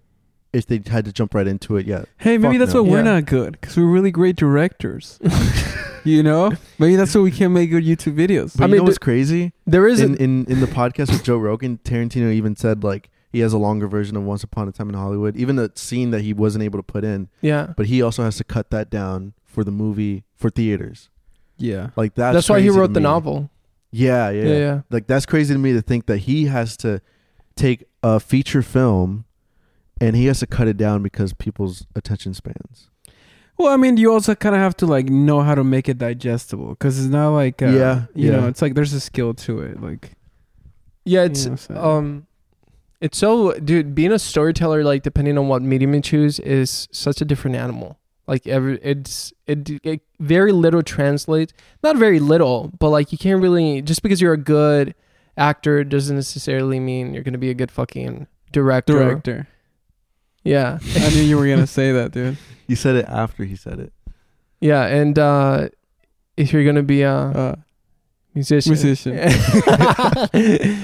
if they had to jump right into it, yeah. Hey, maybe that's no. why we're Yeah. not good because we're really great directors. you know, maybe that's why we can't make good YouTube videos. But I you mean, know what's the- crazy? there is In, a, in in the podcast with Joe Rogan, Tarantino even said like he has a longer version of Once Upon a Time in Hollywood, even the scene that he wasn't able to put in, yeah. but he also has to cut that down for the movie for theaters. Yeah, Like that's That's, why he wrote the me. novel. Yeah, yeah, Yeah, yeah. Like that's crazy to me to think that he has to take a feature film and he has to cut it down because people's attention spans. Well, I mean, you also kind of have to like know how to make it digestible because it's not like uh, Yeah, you know, it's like there's a skill to it. Like, Yeah, you it's know what I'm saying? um it's so dude, being a storyteller like depending on what medium you choose is such a different animal. Like every it's it, it very little translates. Not very little, but like you can't really just because you're a good actor doesn't necessarily mean you're going to be a good fucking director. director. Yeah. I knew you were gonna say that, dude. You said it after he said it. Yeah, and uh if you're going to be a Uh, musician. musician.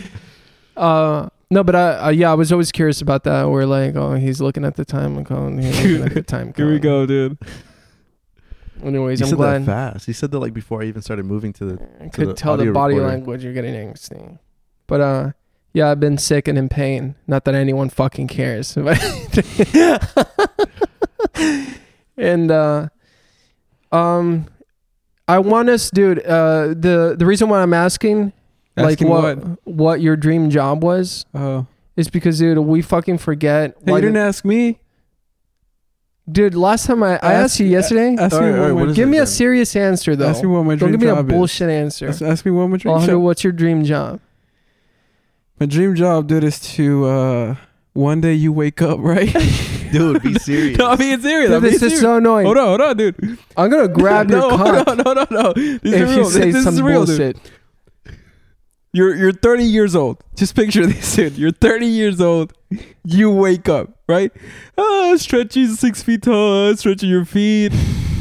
uh no, but I uh, yeah, I was always curious about that. Where like, oh, he's looking at the time and going, he's looking at the time. Here we go, dude. Anyways, He I'm said glad that fast. He said that like before I even started moving to the. I to could the tell the body recorder. language you're getting angsty. But uh yeah, I've been sick and in pain. Not that anyone fucking cares. and uh um I want us dude, uh the the reason why I'm asking, Asking like what, what your dream job was Oh, is because dude, we fucking forget hey, you didn't the- ask me. Dude, last time I, I Ask- asked you yesterday, Ask All me right, all right, what what give it me a then? serious answer though. ask me what my dream Don't give me a job is. bullshit answer. Ask, ask me what my dream Alejandro, job. what's your dream job? My dream job, dude, is to uh, one day you wake up, right? Dude, be serious. no, I'm being serious. I'm Dude, being this is so annoying. Hold on, hold on, dude. I'm gonna grab no, your cock no, no, no, no. This is if real. you say this, some is real, dude. You're you're 30 years old. Just picture this, dude. You're 30 years old. You wake up, right? Ah, stretching six feet tall, stretching your feet,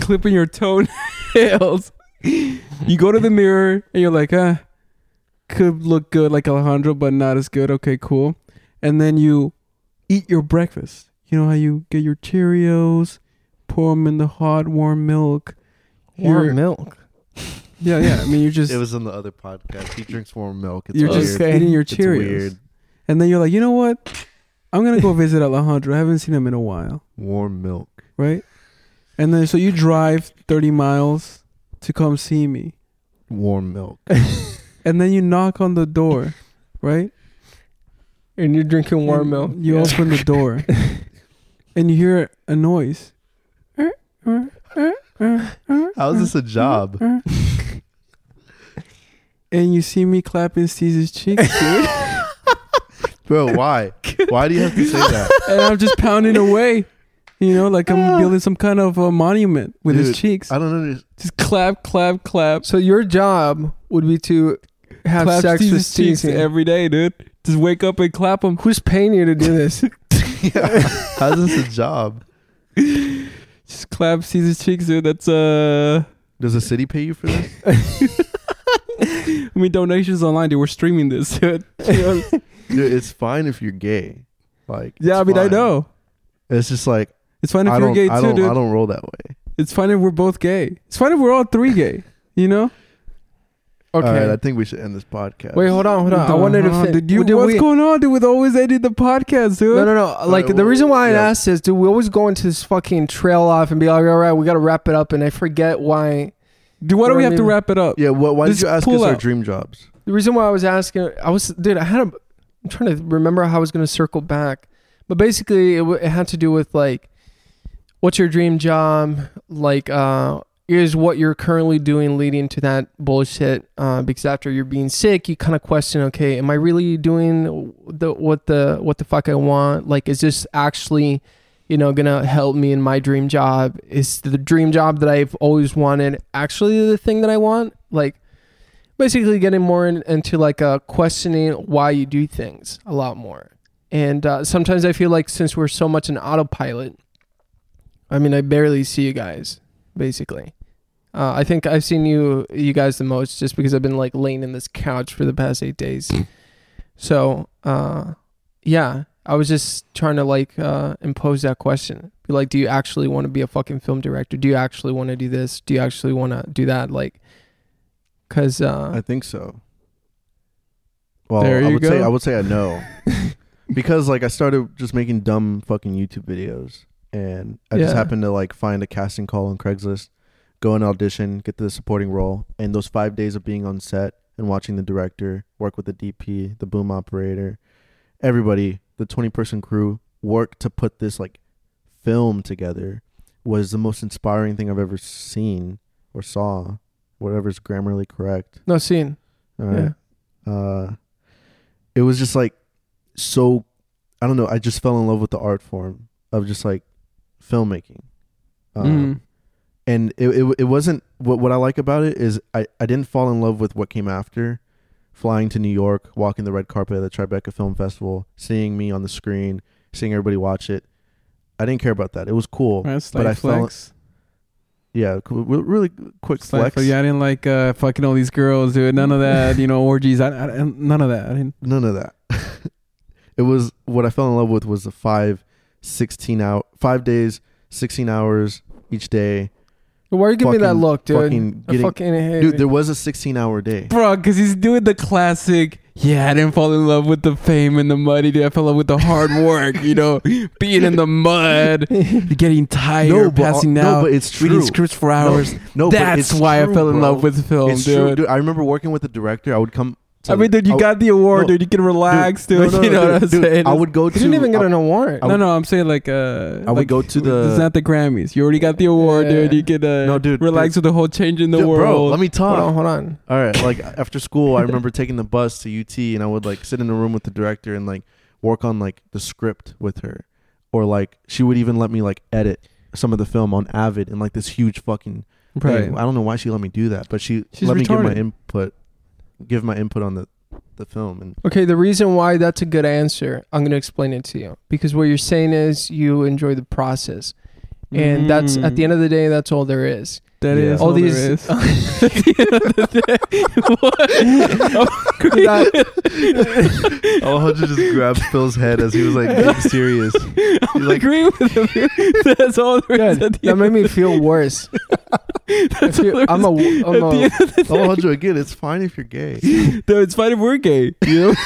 clipping your toenails. You go to the mirror and you're like, ah, could look good like Alejandro, but not as good. Okay, cool. And then you eat your breakfast. You know how you get your Cheerios, pour them in the hot warm milk. Warm Your- milk. Yeah, yeah. I mean, you're just It was on the other podcast. He drinks warm milk. It's you're weird. just eating your It's Cheerios. weird. And then you're like, you know what? I'm gonna go visit Alejandro. I haven't seen him in a while, Warm milk. right? And then so you drive 30 miles to come see me, Warm milk. and then you knock on the door, right? And you're drinking warm And milk. You Yeah. open the door, and you hear a noise. How is this a job? And you see me clapping Steve's cheeks, dude. Bro, why? Why do you have to say that? and I'm just pounding away. You know, like I'm building some kind of a monument with his cheeks. I don't understand. Just clap, clap, clap. So your job would be to have clap sex with Steve's cheeks Stacey. every day, dude. Just wake up and clap them. Who's paying you to do this? How is this a job? Just clap Caesar's cheeks, dude. That's uh, Does the city pay you for this? I mean donations online, dude. We're streaming this, dude. Dude, it's fine if you're gay. Like, yeah, I it's mean, I know. It's just like It's fine if I you're gay I too, don't. dude. I don't roll that way. It's fine if we're both gay. It's fine if we're all three gay. You know? Okay. All right, I think we should end this podcast. Wait, hold on, hold on. I wanted to. Did you, did what's we- going on, dude? With always editing the podcast, dude. No, no, no. Like right, the well, reason why I yeah. asked is, dude, we always go into this fucking trail off and be like, all right, we got to wrap it up, and I forget why. Dude, why do we have to wrap it up? Yeah. What? Why Just did you ask pull us our out. dream jobs? The reason why I was asking, I was, dude, I had a. I'm trying to remember how I was gonna circle back, but basically, it, w- it had to do with like, what's your dream job? Like, uh, is what you're currently doing leading to that bullshit? Uh, because after you're being sick, you kind of question, okay, am I really doing the what the what the fuck I want? Like, is this actually, you know, gonna help me in my dream job? Is the dream job that I've always wanted actually the thing that I want? Like basically getting more in, into like uh, questioning why you do things a lot more. And uh, sometimes I feel like since we're so much an autopilot, I mean, I barely see you guys, basically. Uh, I think I've seen you, you guys, the most just because I've been like laying in this couch for the past eight days. So, uh, yeah, I was just trying to like uh, impose that question. Be like, do you actually want to be a fucking film director? Do you actually want to do this? Do you actually want to do that? Like, cause uh, I think so. Well, There I you would say. I would say I know because like I started just making dumb fucking YouTube videos, and I just Yeah. happened to like find a casting call on Craigslist, go and audition, get the supporting role, and those five days of being on set and watching the director work with the DP, the boom operator, everybody, the twenty person crew work to put this like film together was the most inspiring thing I've ever seen or saw, whatever's grammarly correct. no scene. All right. Uh, it was just like so. I don't know. I just fell in love with the art form of just like filmmaking. Um, Mm. And it, it it wasn't what what I like about it is I I didn't fall in love with what came after, flying to New York, walking the red carpet at the Tribeca Film Festival, seeing me on the screen, seeing everybody watch it. I didn't care about that. It was cool, That's but I flex. Yeah, really quick It's like, flex. yeah, I didn't like uh, fucking all these girls, dude. None of that, you know, orgies. I, I, none of that. I didn't. none of that. it was what I fell in love with was the five, 16 hour, five days, 16 hours each day, Why are you giving me that fucking- look, dude? fucking I getting- fucking hate dude, it. there was a 16 hour day. bro, because he's doing the classic. Yeah, I didn't fall in love with the fame and the money. Dude. I fell in love with the hard work. You know, being in the mud, getting tired, No, but, passing uh, no, out, but it's reading true. scripts for hours. No, but That's it's why I true, fell in bro. love with film, It's dude. true, dude. I remember working with the director. I would come. To, I mean, dude, you I- got the award, no, dude. You can relax, no, dude. no, you know dude, what I'm dude, saying? I would go You to. didn't even get I- an award. I no, no, I'm saying like uh, I would like, go to the- It's not the Grammys. You already got the award, Yeah. dude. You can uh, No, dude, relax dude. with the whole change in the Dude, world. Bro, let me hold talk. on, hold on. All right, like after school, I remember taking the bus to UT, and I would like sit in a room with the director and like work on like the script with her, or like she would even let me like edit some of the film on Avid in like this huge fucking right. thing. I don't know why she let me do that, but she She's let me give my input, give my input on the the film, and Okay, the reason why that's a good answer, I'm going to explain it to you. Because what you're saying is you enjoy the process. And that's at the mm. end of the day, that's all there is. That Yeah. is All all these- there is. At the end of the day, what? Alejandro just grabbed Phil's head as he was like being serious. I'm like- agreeing with him. That's all there is. Good. At That end made me feel worse. That's all there I'm a, is. I'm At the a, end of the day, Alejandro, again, it's fine if you're gay. no, it's fine if we're gay. You know?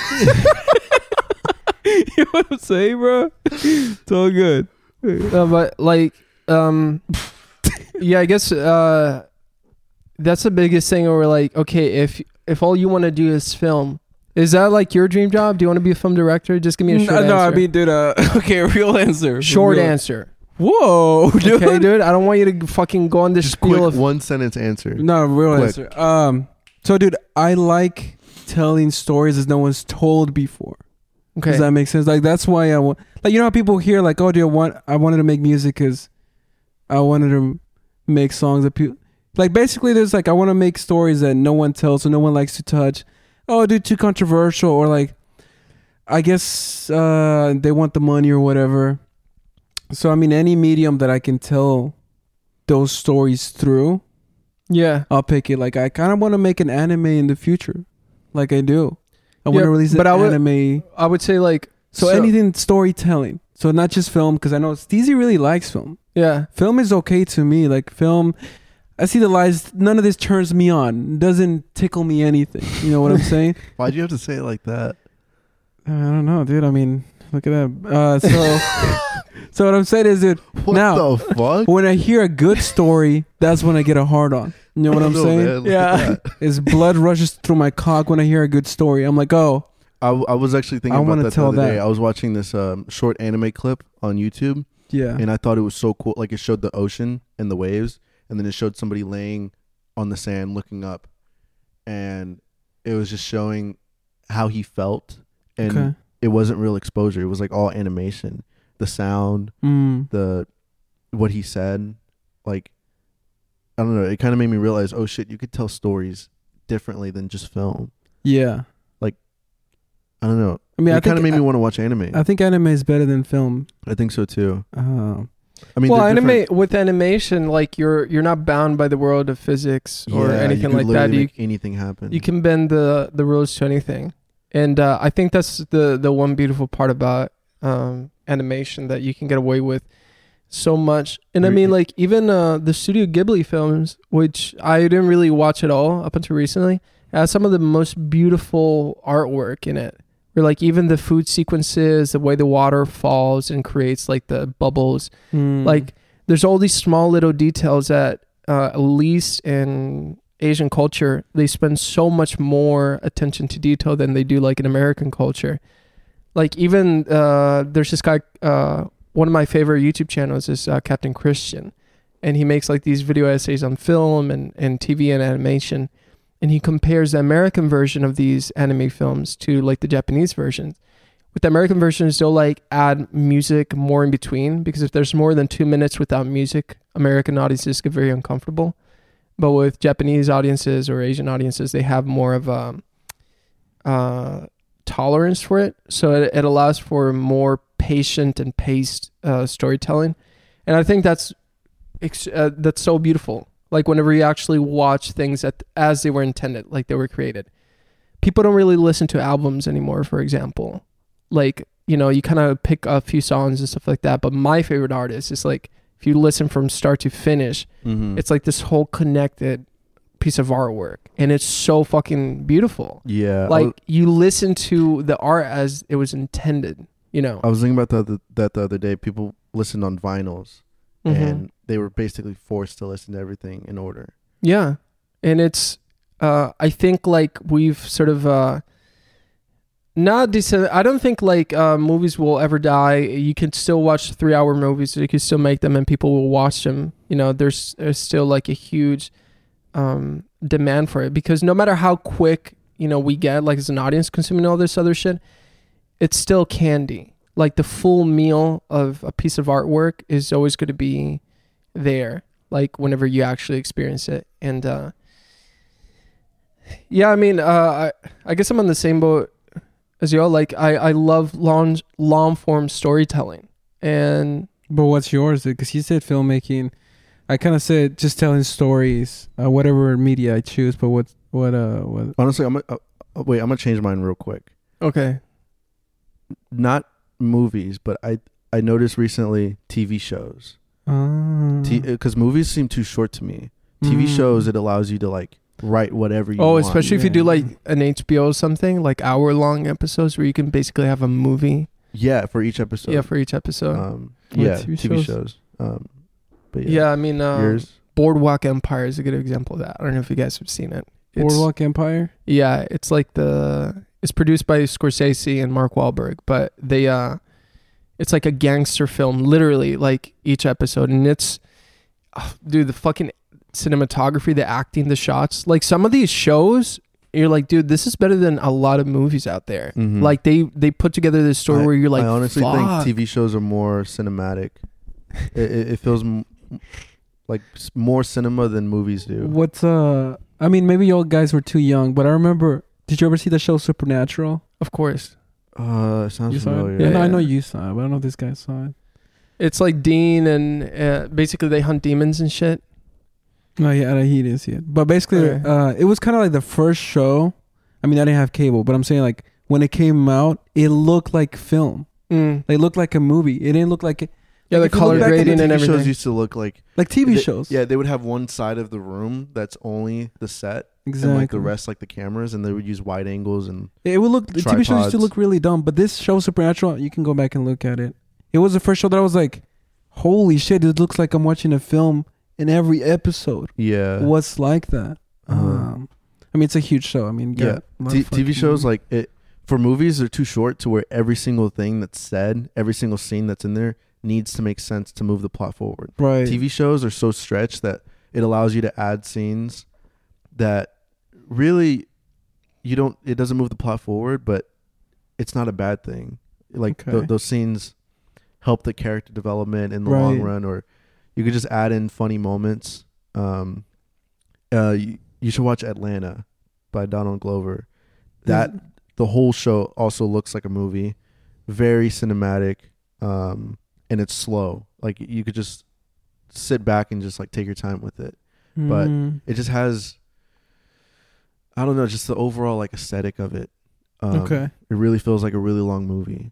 you know what I'm saying, bro? It's all good. No, but like, um, yeah, I guess uh, that's the biggest thing. Where we're like, okay, if if all you want to do is film, is that like your dream job? Do you want to be a film director? Just give me a short no, no, I mean, dude. Uh, okay, real answer. short Real- answer. Whoa, dude. Okay, dude. I don't want you to fucking go on this Just spiel quick of one sentence answer. No, real Quick. answer. Um, so, dude, I like telling stories as no one's told before. okay. Does that make sense? Like that's why I want. Like you know how people hear like, oh, dude, I want I wanted to make music because I wanted to make songs that people like. Basically, there's like I want to make stories that no one tells, so no one likes to touch. Oh, dude, too controversial, or like, I guess uh, they want the money or whatever. So I mean, any medium that I can tell those stories through, yeah. I'll pick it. Like I kind of want to make an anime in the future, like I do. I want Yeah, to release but an I would- anime. I would say like So, anything storytelling. So not just film, because I know Steezy really likes film. Yeah. Film is okay to me. Like film, I see the lies. None of this turns me on. Doesn't tickle me anything. You know what I'm saying? Why'd you have to say it like that? I don't know, dude. I mean, look at that. Uh, so, so what I'm saying is, dude, What Now- the fuck? when I hear a good story, that's when I get a hard on. You know what I'm No, saying? man, Yeah. that. Is blood rushes through my cock when I hear a good story. I'm like, oh, I, I was actually thinking I about that the tell other day. I was watching this um, short anime clip on YouTube, yeah, and I thought it was so cool. Like it showed the ocean and the waves, and then it showed somebody laying on the sand looking up, and it was just showing how he felt, and okay. It wasn't real exposure. It was like all animation, the sound, Mm. the what he said, like I don't know. It kind of made me realize, oh shit, you could tell stories differently than just film. Yeah. Like, I don't know. I mean, it kind of think made me want to watch anime. I think anime is better than film. I think so too. Uh, I mean, well, anime different- with animation, like you're you're not bound by the world of physics or Yeah, you anything like that. literally You make anything happen. you can bend the the rules to anything, and uh, I think that's the the one beautiful part about um, animation that you can get away with so much. And I mean, like even uh, the Studio Ghibli films, which I didn't really watch at all up until recently, has some of the most beautiful artwork in it. Where like even the food sequences, the way the water falls and creates like the bubbles, mm. like there's all these small little details that uh, at least in asian culture they spend so much more attention to detail than they do like in american culture. Like even uh, there's this guy uh, one of my favorite youtube channels is uh, captain christian. And he makes like these video essays on film and, and tv and animation. And he compares the american version of these anime films to like the japanese versions. With the American versions, they'll like add music more in between because if there's more than two minutes without music, American audiences get very uncomfortable. But with Japanese audiences or Asian audiences, they have more of a uh, tolerance for it. So it, it allows for more patient and paced uh, storytelling, and I think that's uh, that's so beautiful. Like whenever you actually watch things at, as they were intended, like they were created. People don't really listen to albums anymore, for example like you know you kind of pick a few songs and stuff like that but my favorite artist is like if you listen from start to finish, Mhm. it's like this whole connected piece of artwork, and it's so fucking beautiful. yeah. Like was, you listen to the art as it was intended. You know. I was thinking about that the, that the other day. People listened on vinyls, Mhm. and they were basically forced to listen to everything in order. Yeah. And it's uh I think like we've sort of uh not decent I don't think like uh movies will ever die. You can still watch 3-hour movies. You can still make them and people will watch them. You know, there's there's still like a huge um demand for it because no matter how quick, you know, we get like as an audience consuming all this other shit, it's still candy. Like the full meal of a piece of artwork is always going to be there like whenever you actually experience it and uh yeah i mean uh i i guess i'm on the same boat as you all like i i love long long form storytelling and But what's yours? Because you said filmmaking. I kind of said just telling stories, uh, whatever media I choose. But what, what, uh, what? Honestly, I'm gonna, uh, uh, wait. I'm gonna change mine real quick. okay Not movies, but I I noticed recently TV shows. Uh, Because movies seem too short to me. TV mm. shows it allows you to like write whatever you oh want. especially if you do like an hbo or something like hour long episodes where you can basically have a movie yeah for each episode. yeah for each episode um What yeah TV TV, shows? shows. Um, but yeah. yeah, i mean uh, yours. boardwalk empire is a good example of that i don't know if you guys have seen it It's- Boardwalk Empire. Yeah, it's like the it's produced by Scorsese and Mark Wahlberg, but they uh it's like a gangster film literally like each episode and it's oh, dude the fucking cinematography, the acting, the shots. Like some of these shows you're like, dude, this is better than a lot of movies out there. Mhm. Like they they put together this story I- where you're like, I honestly fuck. think TV shows are more cinematic. it, it, it feels m- like more cinema than movies do. What's uh? I mean, maybe y'all guys were too young, but I remember. Did you ever see the show Supernatural? Of course, Uh, it sounds You saw familiar. it? Yeah, no, I know you saw it, but I don't know if this guy saw it. it's like Dean and uh, basically they hunt demons and shit. No, yeah, he didn't see it. But basically, Okay. uh, it was kind of like the first show. I mean, I didn't have cable, but I'm saying like when it came out, it looked like film. Mm. They looked like a movie. It didn't look like It, Yeah, Like, the if you look color back at the grading and TV everything. shows used to look like like TV they- shows. Yeah, they would have one side of the room that's only the set, exactly. and like the rest, like the cameras, and they would use wide angles and It would look. The TV shows used to look really dumb, but this show Supernatural, you can go back and look at it. It was the first show that I was like, "Holy shit! It looks like I'm watching a film in every episode." yeah, What's like that? Uh-huh. Um, I mean, it's a huge show. I mean, Yeah. got a lot T- TV shows like it for movies they're too short to where every single thing that's said, every single scene that's in there needs to make sense to move the plot forward. right. TV shows are so stretched that it allows you to add scenes that really you don't it doesn't move the plot forward, but it's not a bad thing. Like th- those scenes help the character development in the long run or you could just add in funny moments. Um uh you, you should watch Atlanta by Donald Glover. That the whole show also looks like a movie, very cinematic, um, and it's slow. Like you could just sit back and just like take your time with it. but- Mm. It just has, I don't know, just the overall like aesthetic of it. Um, okay. It really feels like a really long movie.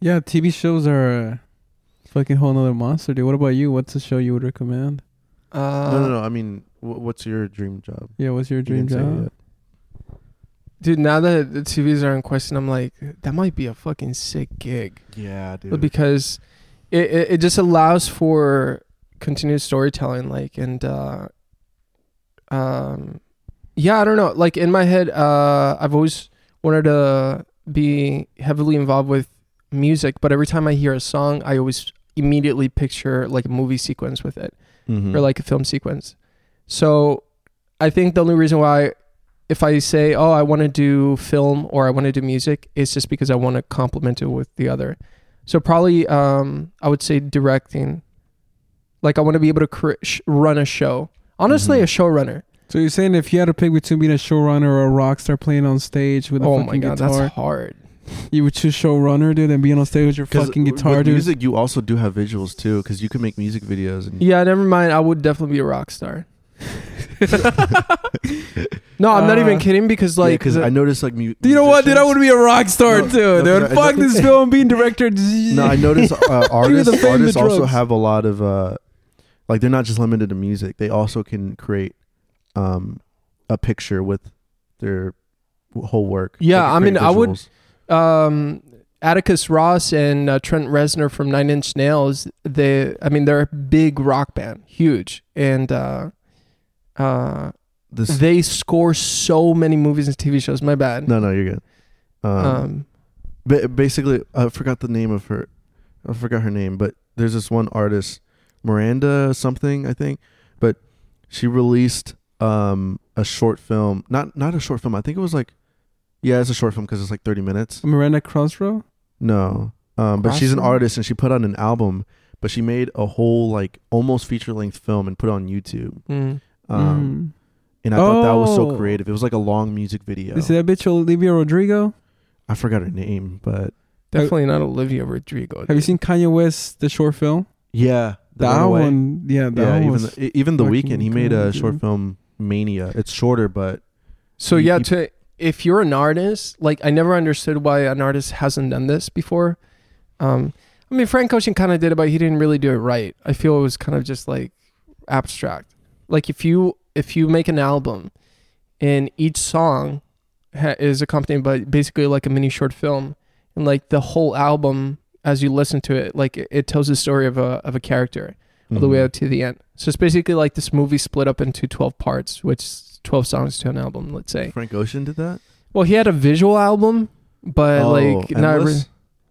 Yeah, TV shows are fucking whole nother monster, dude. What about you? What's a show you would recommend? Uh, no, no, no. I mean, wh- what's your dream job? Yeah, what's your dream didn't say it job? Dude, now that the TVs are in question, I'm like, that might be a fucking sick gig. Yeah, But dude. because it, it, it just allows for continuous storytelling, like, and, uh, um, yeah, I don't know. Like, in my head, uh, I've always wanted to be heavily involved with music, but every time I hear a song, I always immediately picture like a movie sequence with it. Mhm. or like a film sequence. So I think the only reason why if I say, "Oh, I want to do film or I want to do music," is just because I want to complement it with the other. So probably um I would say directing. Like I want to be able to cr- sh- run a show. Honestly, Mhm. a showrunner. So you're saying if you had to pick between being a showrunner or a rock star playing on stage with a Oh fucking my god, guitar, that's hard. You would choose showrunner, dude, and being on stage with your fucking guitar, with dude. music, you also do have visuals too, because you can make music videos. And Yeah, never mind. I would definitely be a rock star. no, I'm not Uh, even kidding because like because the- I noticed like mu- you know what, dude? I want to be a rock star No, too, no, dude. no, Fuck no. this film being director. No, I noticed uh, artists. the fame, the artists also have a lot of uh, like they're not just limited to music. They also can create um a picture with their whole work. Yeah, can I mean, create I would- visuals. Um, Atticus Ross and uh, Trent Reznor from Nine Inch Nails. They, I mean, they're a big rock band, huge, and uh, uh, This they score so many movies and TV shows. My bad. no, no, you're good. Um, Um, ba- basically, I forgot the name of her. I forgot her name, but there's this one artist, Miranda something, I think. But she released um a short film. Not not a short film. I think it was like, yeah, it's a short film because it's like 30 minutes. Miranda Crossrow. No, um, but she's an Awesome. artist and she put out an album. But she made a whole like almost feature length film and put it on YouTube. mm. Um, and I thought that was so Oh. creative. It was like a long music video. Is that bitch Olivia Rodrigo? I forgot her name, but Definitely not Olivia Rodrigo. Have you dude. seen Kanye West the short film? yeah, The that Runaway. one, yeah, that yeah, one even was. the, e- even the fucking Weeknd, he made a good, short dude. film Mania. It's shorter, but So He- yeah, he- to if you're an artist, like I never understood why an artist hasn't done this before. Um, I mean, Frank Ocean kind of did it, but he didn't really do it right. I feel it was kind of just like abstract. Like if you if you make an album, and each song ha- is accompanied by basically like a mini short film, and like the whole album as you listen to it, like it, it tells the story of a of a character all the way Mhm. out to the end. So it's basically like this movie split up into 12 parts, which is 12 songs to an album, let's say. Frank Ocean did that. Well, he had a visual album, but oh, like not re-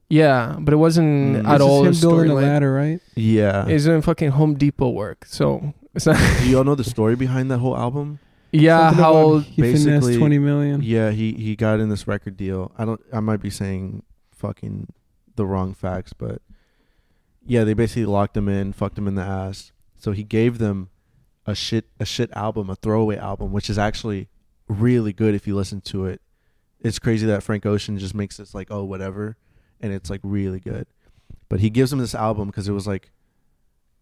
yeah, but it wasn't Mm. at This all a is him building a ladder, right? yeah. He's doing fucking Home Depot work. So it's not Do y'all know the story behind that whole album? Yeah, Something how about he basically- twenty million. Yeah, he he got in this record deal. I don't. I might be saying fucking the wrong facts, but yeah, they basically locked him in, fucked him in the ass. So he gave them a shit a shit album, a throwaway album, which is actually really good if you listen to it. It's crazy that Frank Ocean just makes this like oh whatever, and it's like really good. But he gives him this album because it was like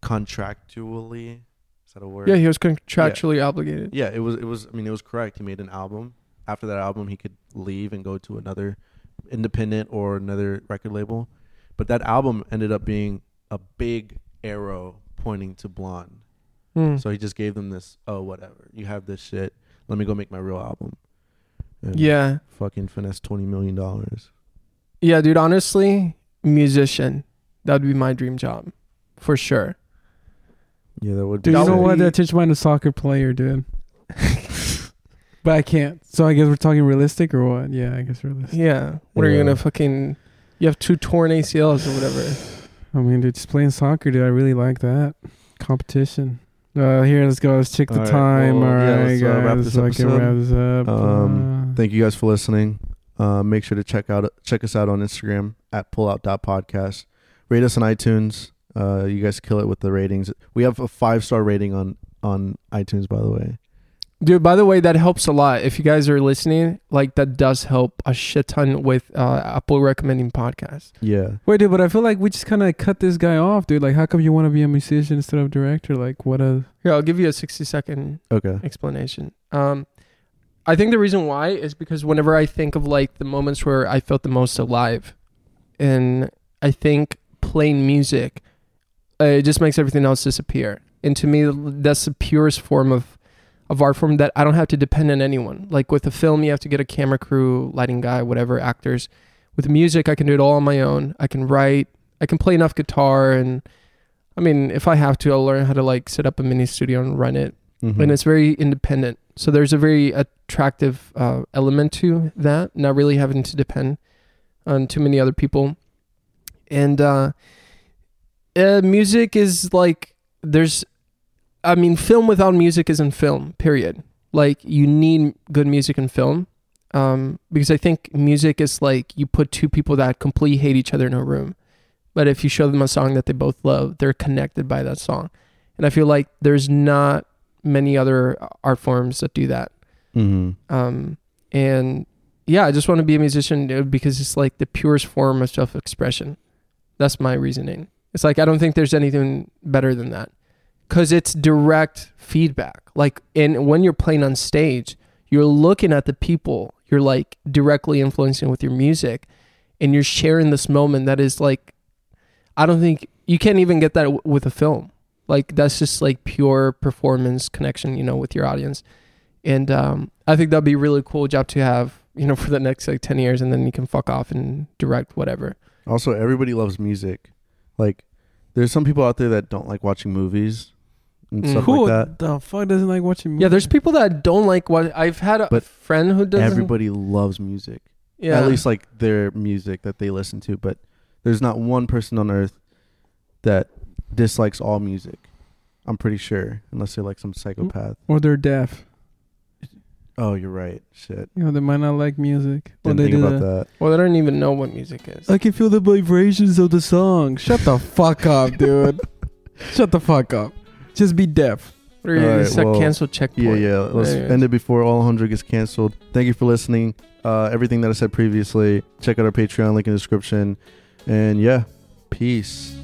contractually. Is that a word? Yeah, he was contractually obligated. Yeah, it was. It was. I mean, it was correct. He made an album. After that album, he could leave and go to another independent or another record label. But that album ended up being a big arrow pointing to Blonde. Hmm. So he just gave them this. Oh, whatever. You have this shit. Let me go make my real album. And yeah. Fucking finesse twenty million dollars. Yeah, dude, honestly, musician. That would be my dream job. For sure. Yeah, that would. Dude, be you know what? be- That teach mine a soccer player, dude. but I can't. So I guess we're talking realistic or what? Yeah, I guess realistic. Yeah. What are you gonna fucking you have two torn ACLs or whatever. I mean, dude, just playing soccer, dude. I really like that competition. Uh, here, let's go. Let's check the All right, time. well, All yeah, right, let's, uh, guys. wrap this so I can episode. wrap this up. Um, Uh, Thank you guys for listening. Uh, make sure to check out check us out on Instagram at pullout.podcast. Rate us on iTunes. Uh, you guys kill it with the ratings. We have a five star rating on on iTunes, by the way. Dude, by the way, that helps a lot. If you guys are listening, like that does help a shit ton with uh, Apple recommending podcasts. Yeah. Wait, dude, but I feel like we just kind of cut this guy off, dude. Like, how come you want to be a musician instead of director? Like, what a. Here, I'll give you a 60 second Okay. explanation. Um, I think the reason why is because whenever I think of like the moments where I felt the most alive, and I think playing music, uh, it just makes everything else disappear. And to me, that's the purest form of of art form that I don't have to depend on anyone. Like with a film, you have to get a camera crew, lighting guy, whatever, actors. With music, I can do it all on my own. I can write. I can play enough guitar, and I mean, if I have to, I'll learn how to like set up a mini studio and run it Mhm. and it's very independent. So there's a very attractive uh, element to that, not really having to depend on too many other people. And uh, uh, music is like there's, I mean, film without music isn't film. Period. Like you need good music in film. Um, because I think music is like you put two people that completely hate each other in a room, but if you show them a song that they both love, they're connected by that song. And I feel like there's not many other art forms that do that. Mhm. Um, and yeah, I just want to be a musician because it's like the purest form of self expression. That's my reasoning. It's like I don't think there's anything better than that because it's direct feedback. Like, and when you're playing on stage, you're looking at the people you're like directly influencing with your music, and you're sharing this moment that is like, I don't think you can't even get that w- with a film. Like that's just like pure performance connection, you know, with your audience. And um, I think that'd be a really cool job to have, you know, for the next like ten years, and then you can fuck off and direct whatever. Also, everybody loves music. Like, there's some people out there that don't like watching movies and Mm. stuff Who like that. the fuck doesn't like watching movies? Yeah, there's people that don't like what I've had a But friend who doesn't. Everybody loves music. yeah, At least like their music that they listen to. But there's not one person on earth that dislikes all music. I'm pretty sure, unless they're like some psychopath. or they're deaf. Oh, you're right. Shit. You know, they might not like music. Or Didn't they think do about that. that. well, they don't even know what music is. I can feel the vibrations of the song. Shut the fuck up, dude. Shut the fuck up. Just be deaf. What are you Alright, it's a well, cancel checkpoint? Yeah, yeah. Let's Anyways. end it before all 100 gets canceled. Thank you for listening. Uh, everything that I said previously, check out our Patreon link in the description. And yeah, peace.